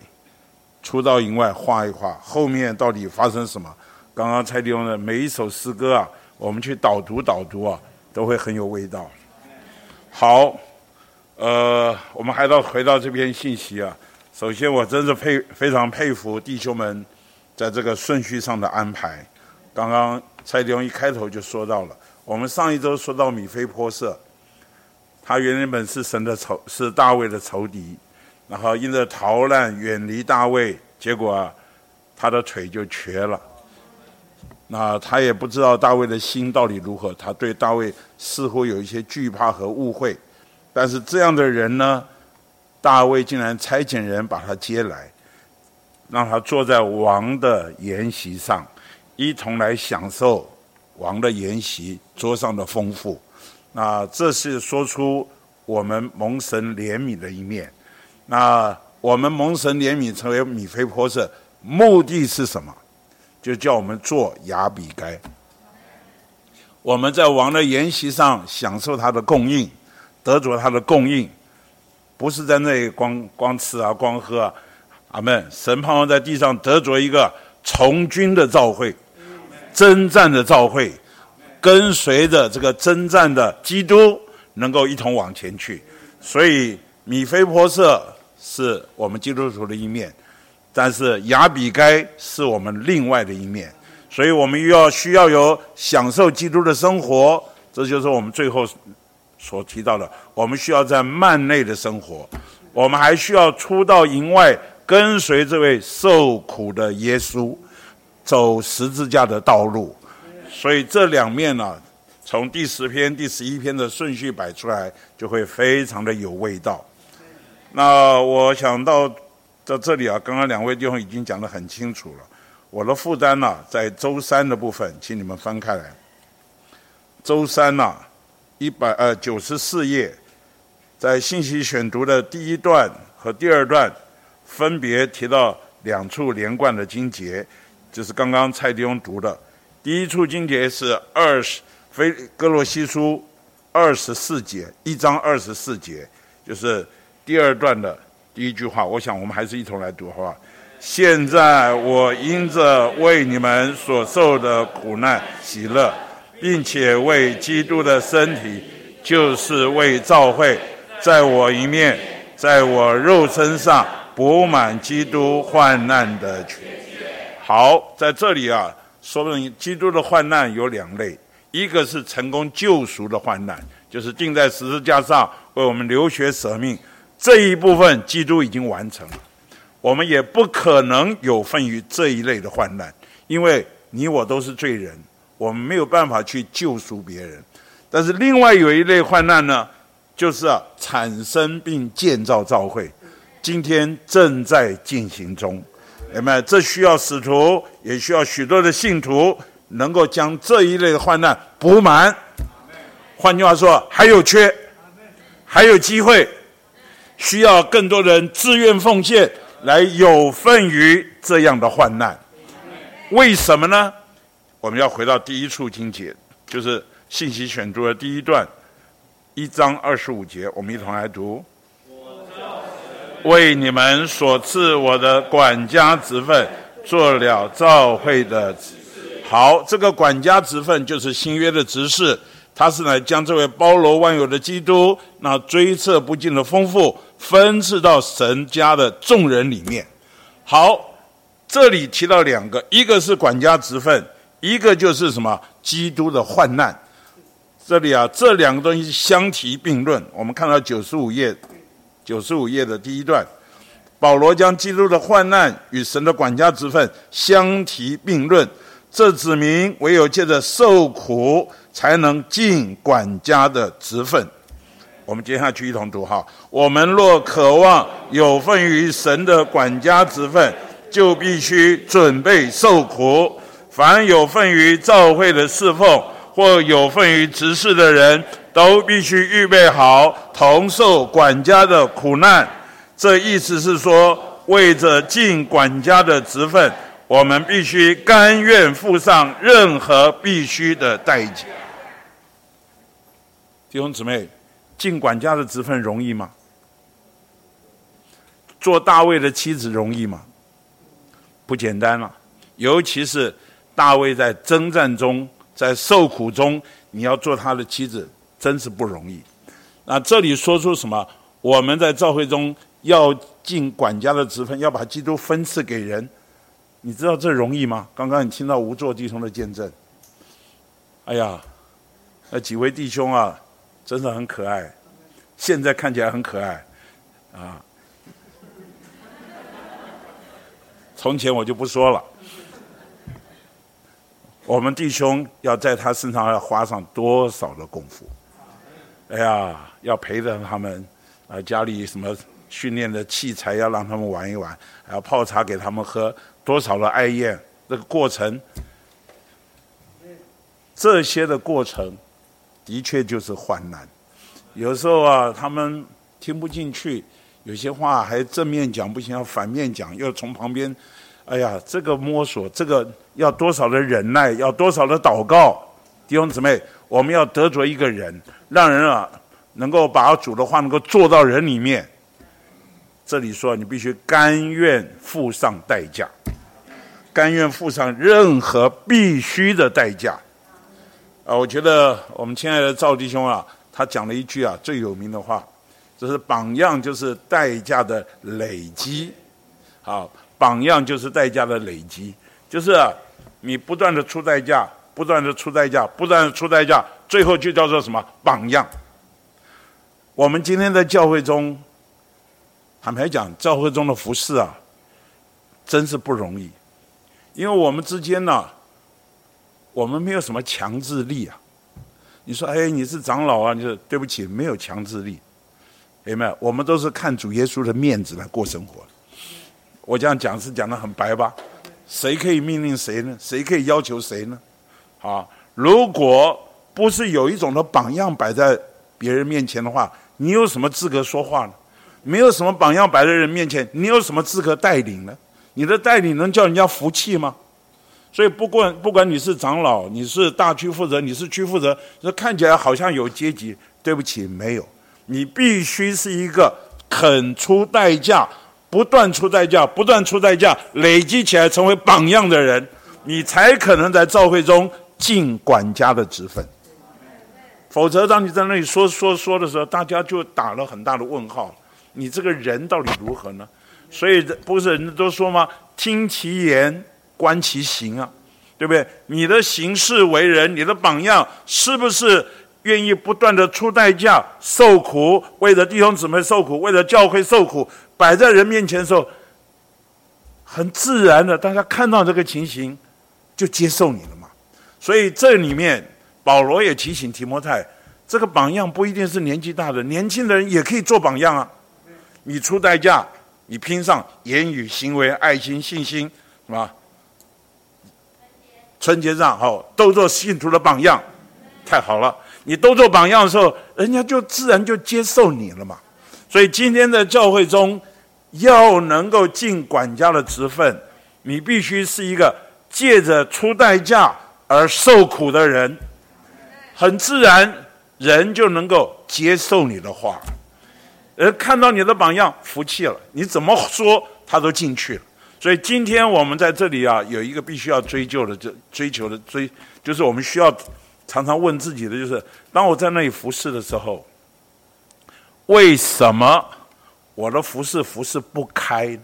出到营外画一画，后面到底发生什么？刚刚蔡弟兄的每一首诗歌啊，我们去导读导读啊，都会很有味道。好。呃，我们还要回到这篇信息啊。首先，我真是佩非常佩服弟兄们在这个顺序上的安排。刚刚蔡弟兄一开头就说到了，我们上一周说到米菲波设，他原本是神的仇，是大卫的仇敌，然后因着逃难远离大卫，结果，他的腿就瘸了。那他也不知道大卫的心到底如何，他对大卫似乎有一些惧怕和误会。但是这样的人呢，大卫竟然差遣人把他接来，让他坐在王的筵席上，一同来享受王的筵席桌上的丰富。那这是说出我们蒙神怜悯的一面。那我们蒙神怜悯成为米非波设，目的是什么？就叫我们做亚比该。我们在王的筵席上享受他的供应。得着他的供应，不是在那里光光吃啊，光喝啊，阿门。神盼望在地上得着一个从军的召会，征战的召会，跟随着这个征战的基督，能够一同往前去。所以米非波设是我们基督徒的一面，但是亚比该是我们另外的一面。所以我们又要需要有享受基督的生活，这就是我们最后。所提到的，我们需要在幔内的生活，我们还需要出到营外，跟随这位受苦的耶稣，走十字架的道路。所以这两面呢、从第十篇、第十一篇的顺序摆出来，就会非常的有味道。那我想到在这里啊，刚刚两位弟兄已经讲得很清楚了。我的负担呢、在周三的部分，请你们翻开来。周三呢、一百呃九十四页，在信息选读的第一段和第二段，分别提到两处连贯的经节，就是刚刚蔡弟兄读的。第一处经节是二十非歌罗西书二十四节，一章二十四节，就是第二段的第一句话。我想我们还是一同来读好不好？现在我因着为你们所受的苦难喜乐，并且为基督的身体，就是为教会，在我一面，在我肉身上补满基督患难的缺。好，在这里啊，说明基督的患难有两类，一个是成功救赎的患难，就是钉在十字架上为我们流血舍命，这一部分基督已经完成了。我们也不可能有份于这一类的患难，因为你我都是罪人，我们没有办法去救赎别人。但是另外有一类患难呢，就是啊，产生并建造教会，今天正在进行中。明白？这需要使徒，也需要许多的信徒，能够将这一类的患难补满。换句话说，还有缺，还有机会，需要更多人自愿奉献。来有份于这样的患难，为什么呢？我们要回到第一处经节，就是信息选读的第一段，一章二十五节，我们一同来读。为你们所赐我的管家职分，做了教会的。好，这个管家职分就是新约的执事。他是来将这位包罗万有的基督，那追测不尽的丰富，分赐到神家的众人里面。好，这里提到两个，一个是管家职分，一个就是什么？基督的患难。这里啊，这两个东西相提并论。我们看到九十五页，九十五页的第一段，保罗将基督的患难与神的管家职分相提并论。这指明唯有借着受苦，才能尽管家的职分。我们接下去一同读哈。我们若渴望有份于神的管家职分，就必须准备受苦。凡有份于教会的侍奉，或有份于执事的人，都必须预备好同受管家的苦难。这意思是说，为着尽管家的职分。我们必须甘愿付上任何必须的代价。弟兄姊妹，尽管家的职分容易吗？做大卫的妻子容易吗？不简单了。尤其是大卫在征战中，在受苦中，你要做他的妻子，真是不容易。那这里说出什么？我们在教会中要尽管家的职分，要把基督分赐给人。你知道这容易吗？刚刚你听到无座弟兄的见证，哎呀，那几位弟兄啊，真的很可爱，现在看起来很可爱，啊，从前我就不说了。我们弟兄要在他身上要花上多少的功夫？哎呀，要陪着他们，啊，家里什么训练的器材要让他们玩一玩，还要泡茶给他们喝。多少的爱宴，这个过程，这些的过程，的确就是患难。有时候啊，他们听不进去，有些话还正面讲不行，要反面讲，又从旁边，哎呀，这个摸索，这个要多少的忍耐，要多少的祷告。弟兄姊妹，我们要得着一个人，让人啊能够把主的话能够做到人里面。这里说，你必须甘愿付上代价，甘愿付上任何必须的代价。啊，我觉得我们亲爱的赵弟兄啊，他讲了一句啊最有名的话，就是榜样就是代价的累积。好，榜样就是代价的累积，就是，你不断的出代价，不断的出代价，不断的出代价，最后就叫做什么榜样。我们今天在教会中。坦白讲，教会中的服侍啊，真是不容易，因为我们之间呢，我们没有什么强制力啊。你说，哎，你是长老啊？你说对不起，没有强制力，明白？我们都是看主耶稣的面子来过生活。我这样讲是讲的很白吧？谁可以命令谁呢？谁可以要求谁呢？啊，如果不是有一种的榜样摆在别人面前的话，你有什么资格说话呢？没有什么榜样摆在人面前，你有什么资格带领呢？你的带领能叫人家服气吗？所以不管不管你是长老，你是大区负责，你是区负责，这看起来好像有阶级。对不起，没有。你必须是一个肯出代价、不断出代价、不断出代价，累积起来成为榜样的人，你才可能在教会中尽管家的职分。否则，当你在那里说说说的时候，大家就打了很大的问号。你这个人到底如何呢？所以不是人都说吗？听其言，观其行啊，对不对？你的行事为人，你的榜样，是不是愿意不断的出代价、受苦，为了弟兄姊妹受苦，为了教会受苦，摆在人面前的时候，很自然的，大家看到这个情形，就接受你了。所以这里面。保罗也提醒提摩太，这个榜样不一定是年纪大的，年轻的人也可以做榜样啊。你出代价，你拼上言语、行为、爱心、信心，是吧？春节上好，都做信徒的榜样，太好了。你都做榜样的时候，人家就自然就接受你了嘛。所以今天的教会中，要能够尽管家的职分，你必须是一个借着出代价而受苦的人。很自然，人就能够接受你的话，而看到你的榜样，服气了。你怎么说，他都进去了。所以今天我们在这里啊，有一个必须要追究的，就追求的追，就是我们需要常常问自己的，就是当我在那里服侍的时候，为什么我的服侍服侍不开？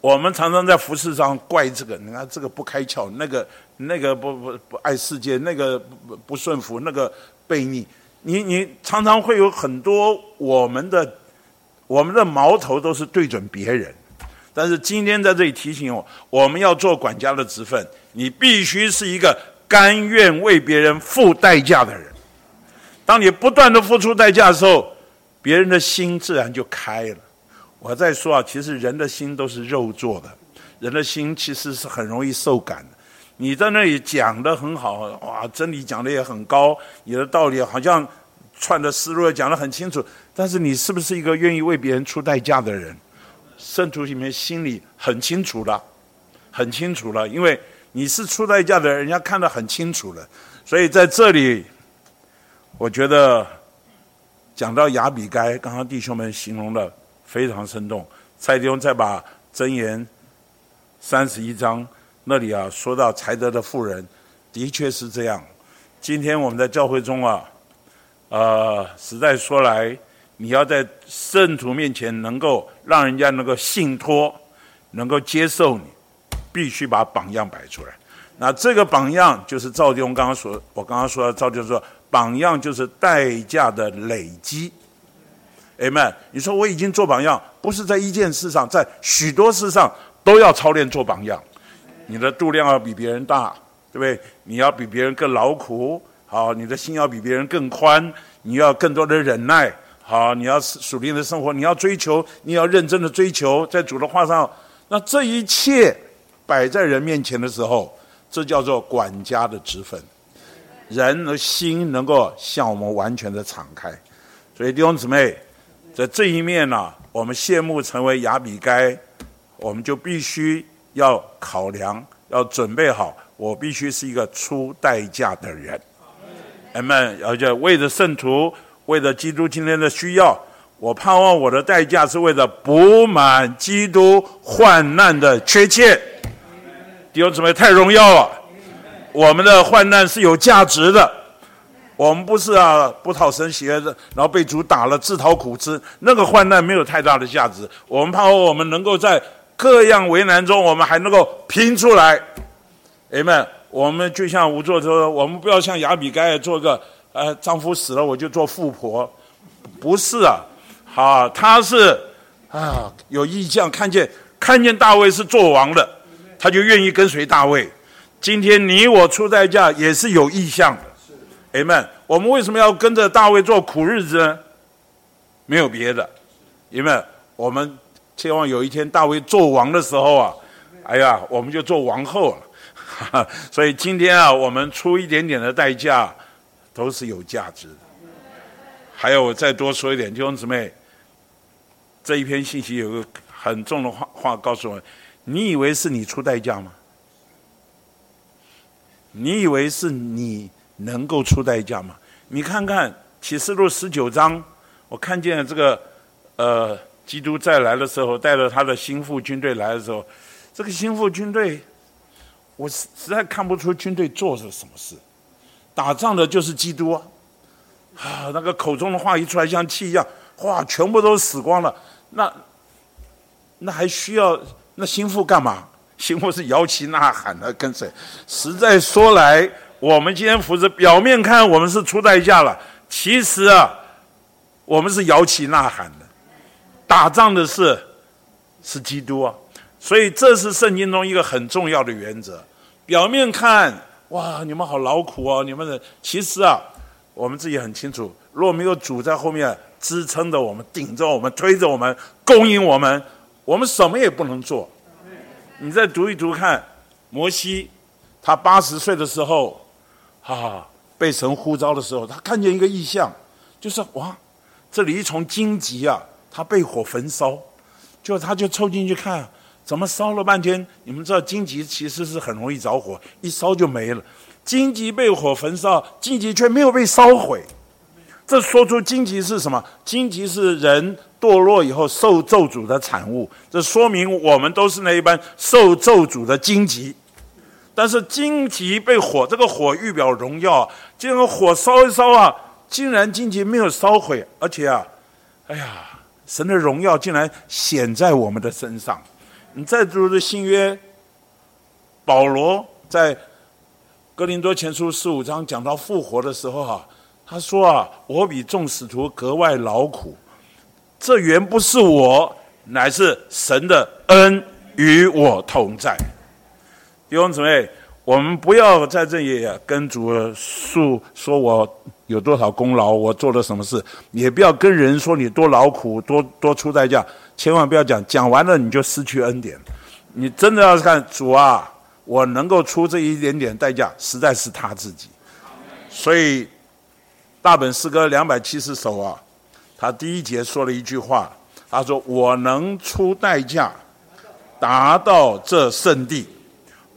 我们常常在服饰上怪这个，你看这个不开窍，那个那个不不不爱世界，那个不不顺服，那个悖逆。你你常常会有很多我们的我们的矛头都是对准别人，但是今天在这里提醒我，我们要做管家的职分，你必须是一个甘愿为别人付代价的人。当你不断的付出代价的时候，别人的心自然就开了。我在说啊，其实人的心都是肉做的，人的心其实是很容易受感的。你在那里讲得很好，哇，真理讲得也很高，你的道理好像串的思路也讲得很清楚，但是你是不是一个愿意为别人出代价的人？圣徒里面心里很清楚了，很清楚了，因为你是出代价的人，人家看得很清楚了。所以在这里，我觉得讲到雅比该，刚刚弟兄们形容了。非常生动，蔡弟兄再把箴言三十一章那里啊说到才德的妇人，的确是这样。今天我们在教会中啊，呃，实在说来，你要在圣徒面前能够让人家能够信托，能够接受你，必须把榜样摆出来。那这个榜样就是赵弟兄刚刚说，我刚刚说的赵弟兄说，榜样就是代价的累积。Amen，你说我已经做榜样，不是在一件事上，在许多事上都要操练做榜样。你的度量要比别人大，对不对？你要比别人更劳苦，好，你的心要比别人更宽，你要更多的忍耐，好，你要属灵的生活，你要追求，你要认真的追求，在主的话上，那这一切摆在人面前的时候，这叫做管家的职分。人的心能够向我们完全的敞开，所以弟兄姊妹。在这一面呢、我们羡慕成为亚比该，我们就必须要考量，要准备好，我必须是一个出代价的人。阿门。而且为了圣徒，为了基督今天的需要，我盼望我的代价是为了补满基督患难的缺欠。弟兄姊妹，太荣耀了！我们的患难是有价值的。我们不是啊，不讨神喜悦的，然后被主打了，自讨苦吃。那个患难没有太大的价值。我们盼望我们能够在各样为难中，我们还能够拼出来。阿们，我们就像吴作说，我们不要像亚比该做个，呃，丈夫死了我就做富婆，不是啊，好，他是啊，有意向看见看见大卫是做王的，他就愿意跟随大卫。今天你我出代价也是有意向。Amen，我们为什么要跟着大卫做苦日子呢？没有别的，因为我们希望有一天大卫做王的时候啊，哎呀，我们就做王后了。所以今天啊，我们出一点点的代价，都是有价值的。还有，我再多说一点，弟兄姊妹，这一篇信息有个很重的话话告诉我：你以为是你出代价吗？你以为是你能够出代价吗？你看看启示录十九章，我看见这个，呃，基督再来的时候，带着他的心腹军队来的时候，这个心腹军队，我实实在看不出军队做了什么事，打仗的就是基督啊，啊，那个口中的话一出来像气一样，哇，全部都死光了，那那还需要那心腹干嘛？心腹是摇旗呐喊的跟随，实在说来，我们今天服侍，表面看我们是出代价了，其实啊，我们是摇旗呐喊的，打仗的是是基督啊，所以这是圣经中一个很重要的原则。表面看哇，你们好劳苦哦，你们的其实啊，我们自己很清楚，若没有主在后面支撑着我们、顶着我们、推着我们、供应我们，我们什么也不能做。你再读一读看，摩西，他八十岁的时候，啊，被神呼召的时候，他看见一个异象，就是哇，这里一丛荆棘啊，它被火焚烧，就他就凑进去看，怎么烧了半天？你们知道荆棘其实是很容易着火，一烧就没了。荆棘被火焚烧，荆棘却没有被烧毁，这说出荆棘是什么？荆棘是人。堕落以后受咒诅的产物，这说明我们都是那一般受咒诅的荆棘。但是荆棘被火，这个火预表荣耀，这个火烧一烧啊，竟然荆棘没有烧毁，而且啊，哎呀，神的荣耀竟然显在我们的身上。你再读这新约，保罗在哥林多前书十五章讲到复活的时候哈、啊，他说啊，我比众使徒格外劳苦。这原不是我，乃是神的恩与我同在。弟兄姊妹，我们不要在这里跟主诉说我有多少功劳，我做了什么事，也不要跟人说你多劳苦，多多出代价，千万不要讲，讲完了你就失去恩典。你真的要是看主啊，我能够出这一点点代价，实在是他自己。所以大本诗歌两百七十首啊。他第一节说了一句话，他说：“我能出代价，达到这圣地，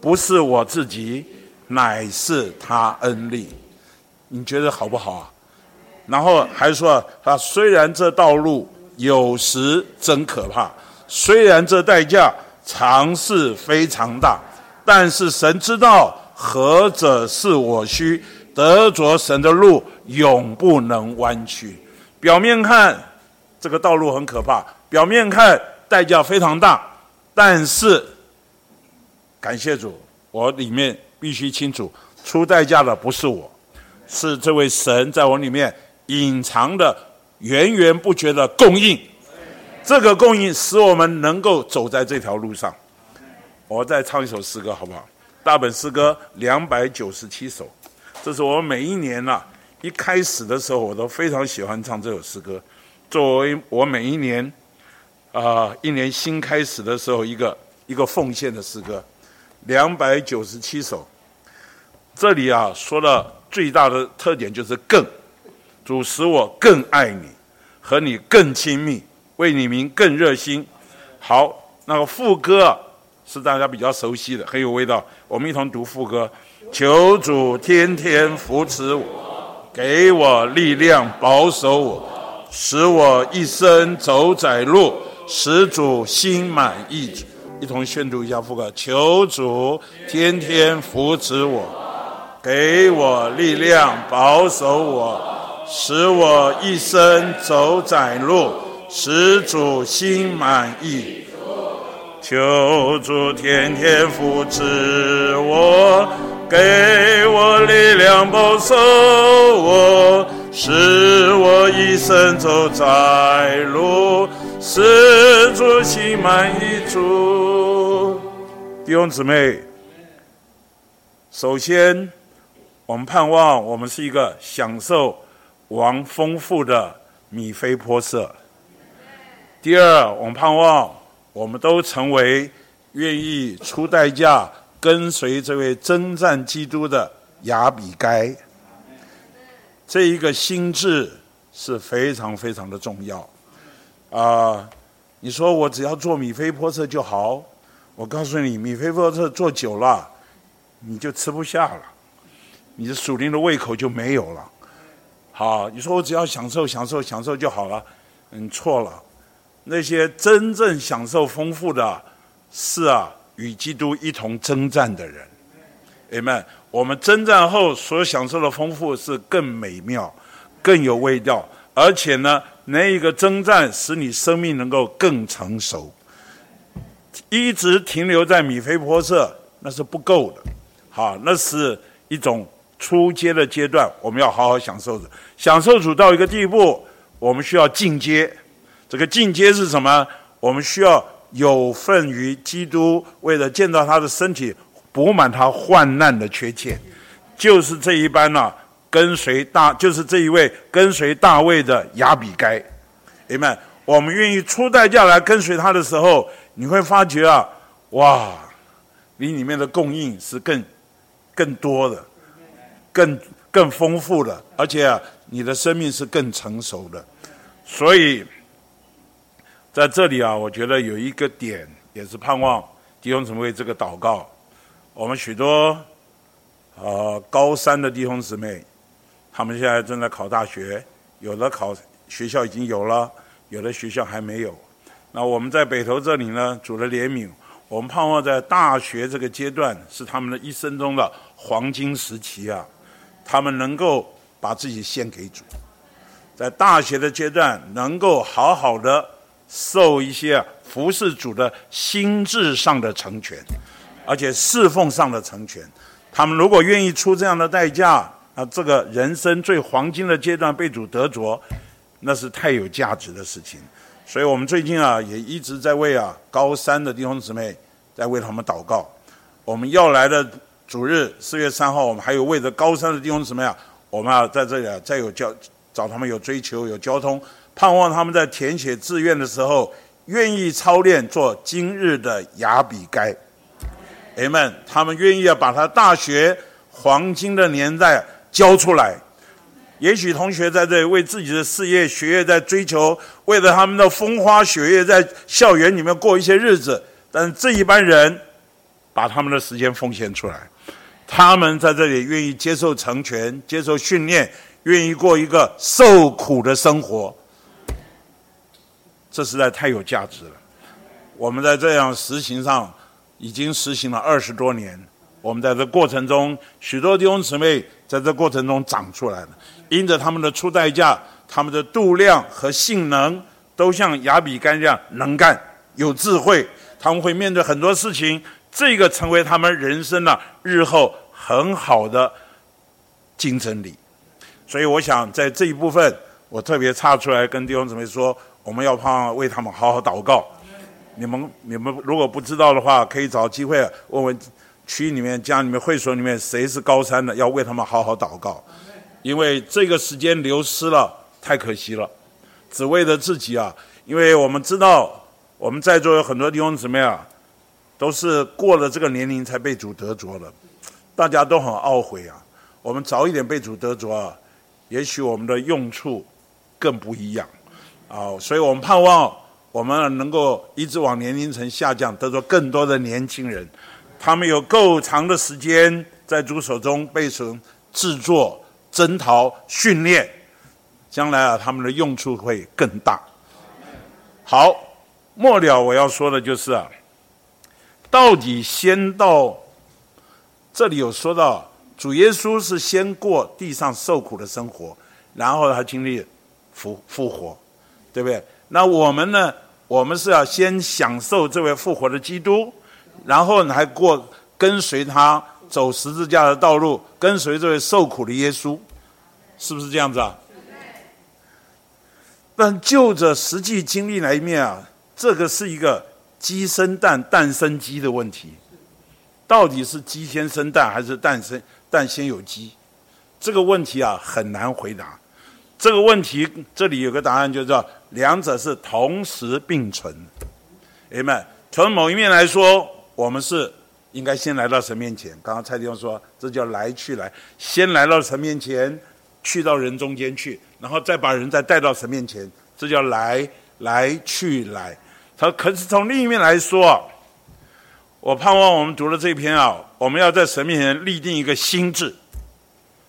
不是我自己，乃是他恩力。”你觉得好不好啊？然后还说：“他虽然这道路有时真可怕，虽然这代价常是非常大，但是神知道何者是我需得着神的路，永不能弯曲。”表面看这个道路很可怕，表面看代价非常大，但是感谢主，我里面必须清楚，出代价的不是我，是这位神在我里面隐藏的源源不绝的供应。这个供应使我们能够走在这条路上。我再唱一首诗歌好不好？大本诗歌两百九十七首，这是我每一年呐、一开始的时候，我都非常喜欢唱这首诗歌，作为我每一年，啊、一年新开始的时候一个一个奉献的诗歌，两百九十七首。这里啊，说的最大的特点就是更，主使我更爱你，和你更亲密，为你名更热心。好，那个副歌，是大家比较熟悉的，很有味道。我们一同读副歌，求主天天扶持我。给我力量，保守我，使我一生走窄路，使主心满意足。一同宣读一下副歌：求主天天扶持我，给我力量，保守我，使我一生走窄路，使主心满意。求主天天扶持我。给我力量，保守我，使我一生走窄路，使主心满意足。弟兄姊妹，首先，我们盼望我们是一个享受王丰富的米非波设。第二，我们盼望我们都成为愿意出代价。跟随这位征战基督的亚比该，这一个心智是非常非常的重要。啊、你说我只要做米非波设就好？我告诉你，米菲波设做久了，你就吃不下了。你的属灵的胃口就没有了。好，你说我只要享受、享受、享受就好了，你错了。那些真正享受丰富的，是啊，与基督一同征战的人。Amen。我们征战后所享受的丰富是更美妙、更有味道，而且呢，那一个征战使你生命能够更成熟。一直停留在米非波设，那是不够的。好，那是一种初阶的阶段，我们要好好享受着。享受主到一个地步，我们需要进阶。这个进阶是什么？我们需要有份于基督，为了建造他的身体，补满他患难的缺欠，就是这一班呢、跟随大，就是这一位跟随大卫的亚比该。阿们，我们愿意出代价来跟随他的时候，你会发觉啊，哇，你里面的供应是更更多的，更更丰富的，而且啊，你的生命是更成熟的，所以。在这里啊，我觉得有一个点也是盼望弟兄姊妹这个祷告。我们许多呃高三的弟兄姊妹，他们现在正在考大学，有的考学校已经有了，有的学校还没有。那我们在北投这里呢，主的怜悯，我们盼望在大学这个阶段是他们的一生中的黄金时期啊，他们能够把自己献给主，在大学的阶段能够好好的。受一些服侍主的心智上的成全，而且侍奉上的成全。他们如果愿意出这样的代价，啊，这个人生最黄金的阶段被主得着，那是太有价值的事情。所以我们最近啊，也一直在为啊高三的弟兄姊妹在为他们祷告。我们要来的主日四月三号，我们还有为着高三的弟兄姊妹啊，我们啊在这里啊再有交找他们有追求有交通。盼望他们在填写志愿的时候，愿意操练做今日的雅比该。阿们，他们愿意要把他大学黄金的年代交出来。也许同学在这里为自己的事业、学业在追求，为了他们的风花雪月，在校园里面过一些日子。但是这一班人把他们的时间奉献出来，他们在这里愿意接受成全、接受训练，愿意过一个受苦的生活。这实在太有价值了。我们在这样实行上已经实行了二十多年。我们在这过程中，许多弟兄姊妹在这过程中长出来了。因着他们的出代价，他们的度量和性能都像亚比干这样能干、有智慧。他们会面对很多事情，这个成为他们人生的日后很好的竞争力。所以，我想在这一部分，我特别插出来跟弟兄姊妹说。我们要盼望为他们好好祷告。你们你们如果不知道的话，可以找机会问问区里面、家里面、会所里面谁是高三的，要为他们好好祷告。因为这个时间流失了，太可惜了。只为了自己啊，因为我们知道我们在座有很多弟兄姊妹啊，都是过了这个年龄才被主得着的，大家都很懊悔啊。我们早一点被主得着啊，也许我们的用处更不一样。啊，所以我们盼望我们能够一直往年龄层下降，得着更多的年轻人，他们有够长的时间在主手中被神制作、征讨、训练，将来啊，他们的用处会更大。好，末了我要说的就是啊，到底先到这里有说到，主耶稣是先过地上受苦的生活，然后他经历复复活。对不对？那我们呢？我们是要先享受这位复活的基督，然后你还过跟随他走十字架的道路，跟随这位受苦的耶稣，是不是这样子啊？但就着实际经历来一面啊，这个是一个鸡生蛋，蛋生鸡的问题。到底是鸡先生蛋，还是蛋生蛋先有鸡？这个问题啊很难回答。这个问题这里有个答案，就是两者是同时并存。阿们，从某一面来说，我们是应该先来到神面前。刚刚蔡弟兄说，这叫来去来，先来到神面前，去到人中间去，然后再把人再带到神面前，这叫来来去来。他可是从另一面来说，我盼望我们读了这篇啊，我们要在神面前立定一个心志。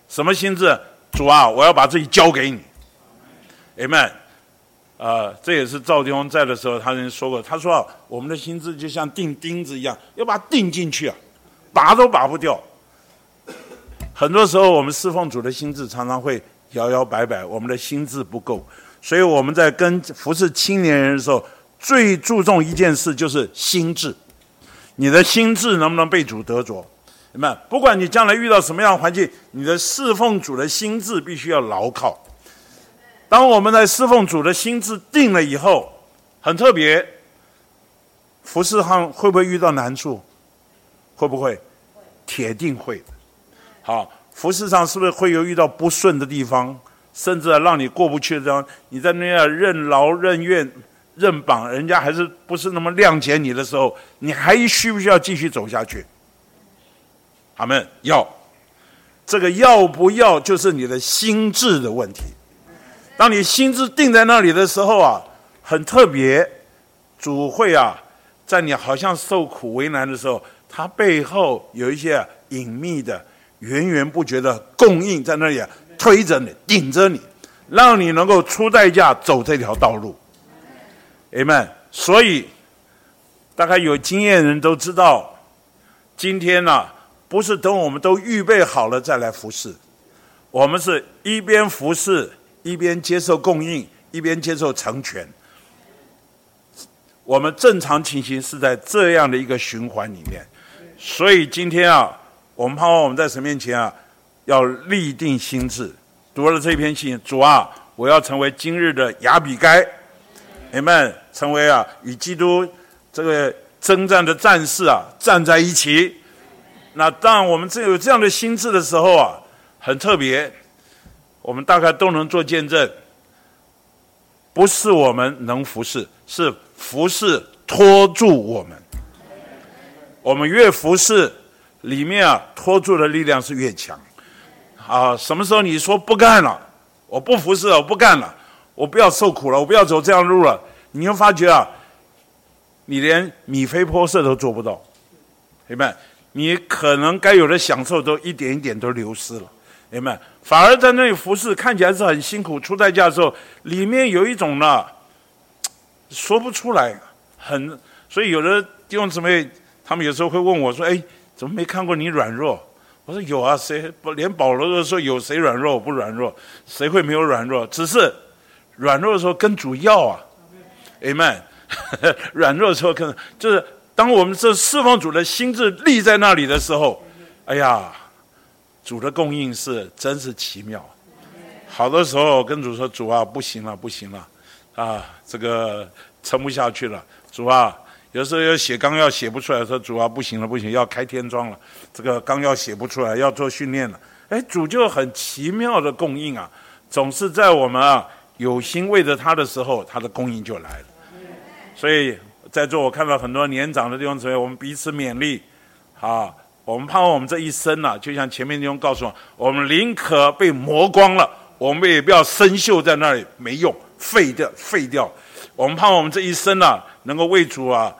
什么心志？主啊，我要把自己交给你。Amen。呃，这也是赵弟兄在的时候，他曾经说过，他说啊，我们的心智就像钉钉子一样，要把它钉进去啊，拔都拔不掉。很多时候，我们侍奉主的心智常常会摇摇摆摆，我们的心智不够。所以我们在跟服侍青年人的时候，最注重一件事就是心智。你的心智能不能被主得着？那么？不管你将来遇到什么样的环境，你的侍奉主的心智必须要牢靠。当我们在侍奉主的心志定了以后，很特别，服侍上会不会遇到难处？会不会？铁定会的。好，服侍上是不是会有遇到不顺的地方？甚至让你过不去的地方，你在那样任劳任怨、任绑，人家还是不是那么谅解你的时候，你还需不需要继续走下去？阿门。要，这个要不要就是你的心志的问题。当你心智定在那里的时候啊，很特别，主会啊，在你好像受苦为难的时候，他背后有一些隐秘的、源源不绝的供应在那里啊。推着你，顶着你，让你能够出代价走这条道路。Amen。所以，大概有经验的人都知道，今天呢、不是等我们都预备好了再来服侍，我们是一边服侍，一边接受供应，一边接受成全。我们正常情形是在这样的一个循环里面，所以今天啊，我们盼望我们在神面前啊。要立定心志，读了这篇信，主啊，我要成为今日的雅比该你们成为啊与基督这个征战的战士啊站在一起。那当我们这有这样的心志的时候啊，很特别，我们大概都能做见证。不是我们能服侍，是服侍拖住我们。我们越服侍，里面啊拖住的力量是越强。啊，什么时候你说不干了？我不服侍了，我不干了，我不要受苦了，我不要走这样路了。你会发觉啊，你连米菲波设都做不到，明白？你可能该有的享受都一点一点都流失了，明白？反而在那里服侍，看起来是很辛苦，出代价的时候，里面有一种呢，说不出来，很。所以有的弟兄姊妹，他们有时候会问我说：“哎，怎么没看过你软弱？”我说有啊，谁不连保罗都说有谁软弱我不软弱？谁会没有软弱？只是软弱的时候跟主要啊，Amen。软弱的时候跟就是当我们这侍奉主的心志立在那里的时候，哎呀，主的供应是真是奇妙。好多时候跟主说主啊，不行了，不行了，啊，这个撑不下去了，主啊。有时候要写纲要写不出来，说主啊，不行了，不行，要开天窗了。这个纲要写不出来，要做训练了。哎，主就很奇妙的供应啊，总是在我们啊有心为着他的时候，他的供应就来了。所以在座我看到很多年长的弟兄姊妹，我们彼此勉励啊，我们盼望我们这一生呢、啊，就像前面弟兄告诉我，我们宁可被磨光了，我们也不要生锈在那里没用，废掉废掉。我们盼望我们这一生呢、啊，能够为主啊。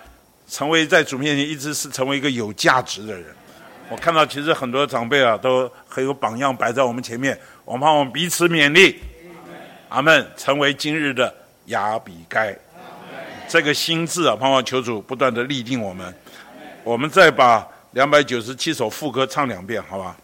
成为在主面前一直是成为一个有价值的人。我看到其实很多长辈啊都很有榜样摆在我们前面，我们盼望彼此勉励。阿门。成为今日的雅比该。这个心志啊，盼望求主不断的立定我们。我们再把两百九十七首副歌唱两遍，好吧？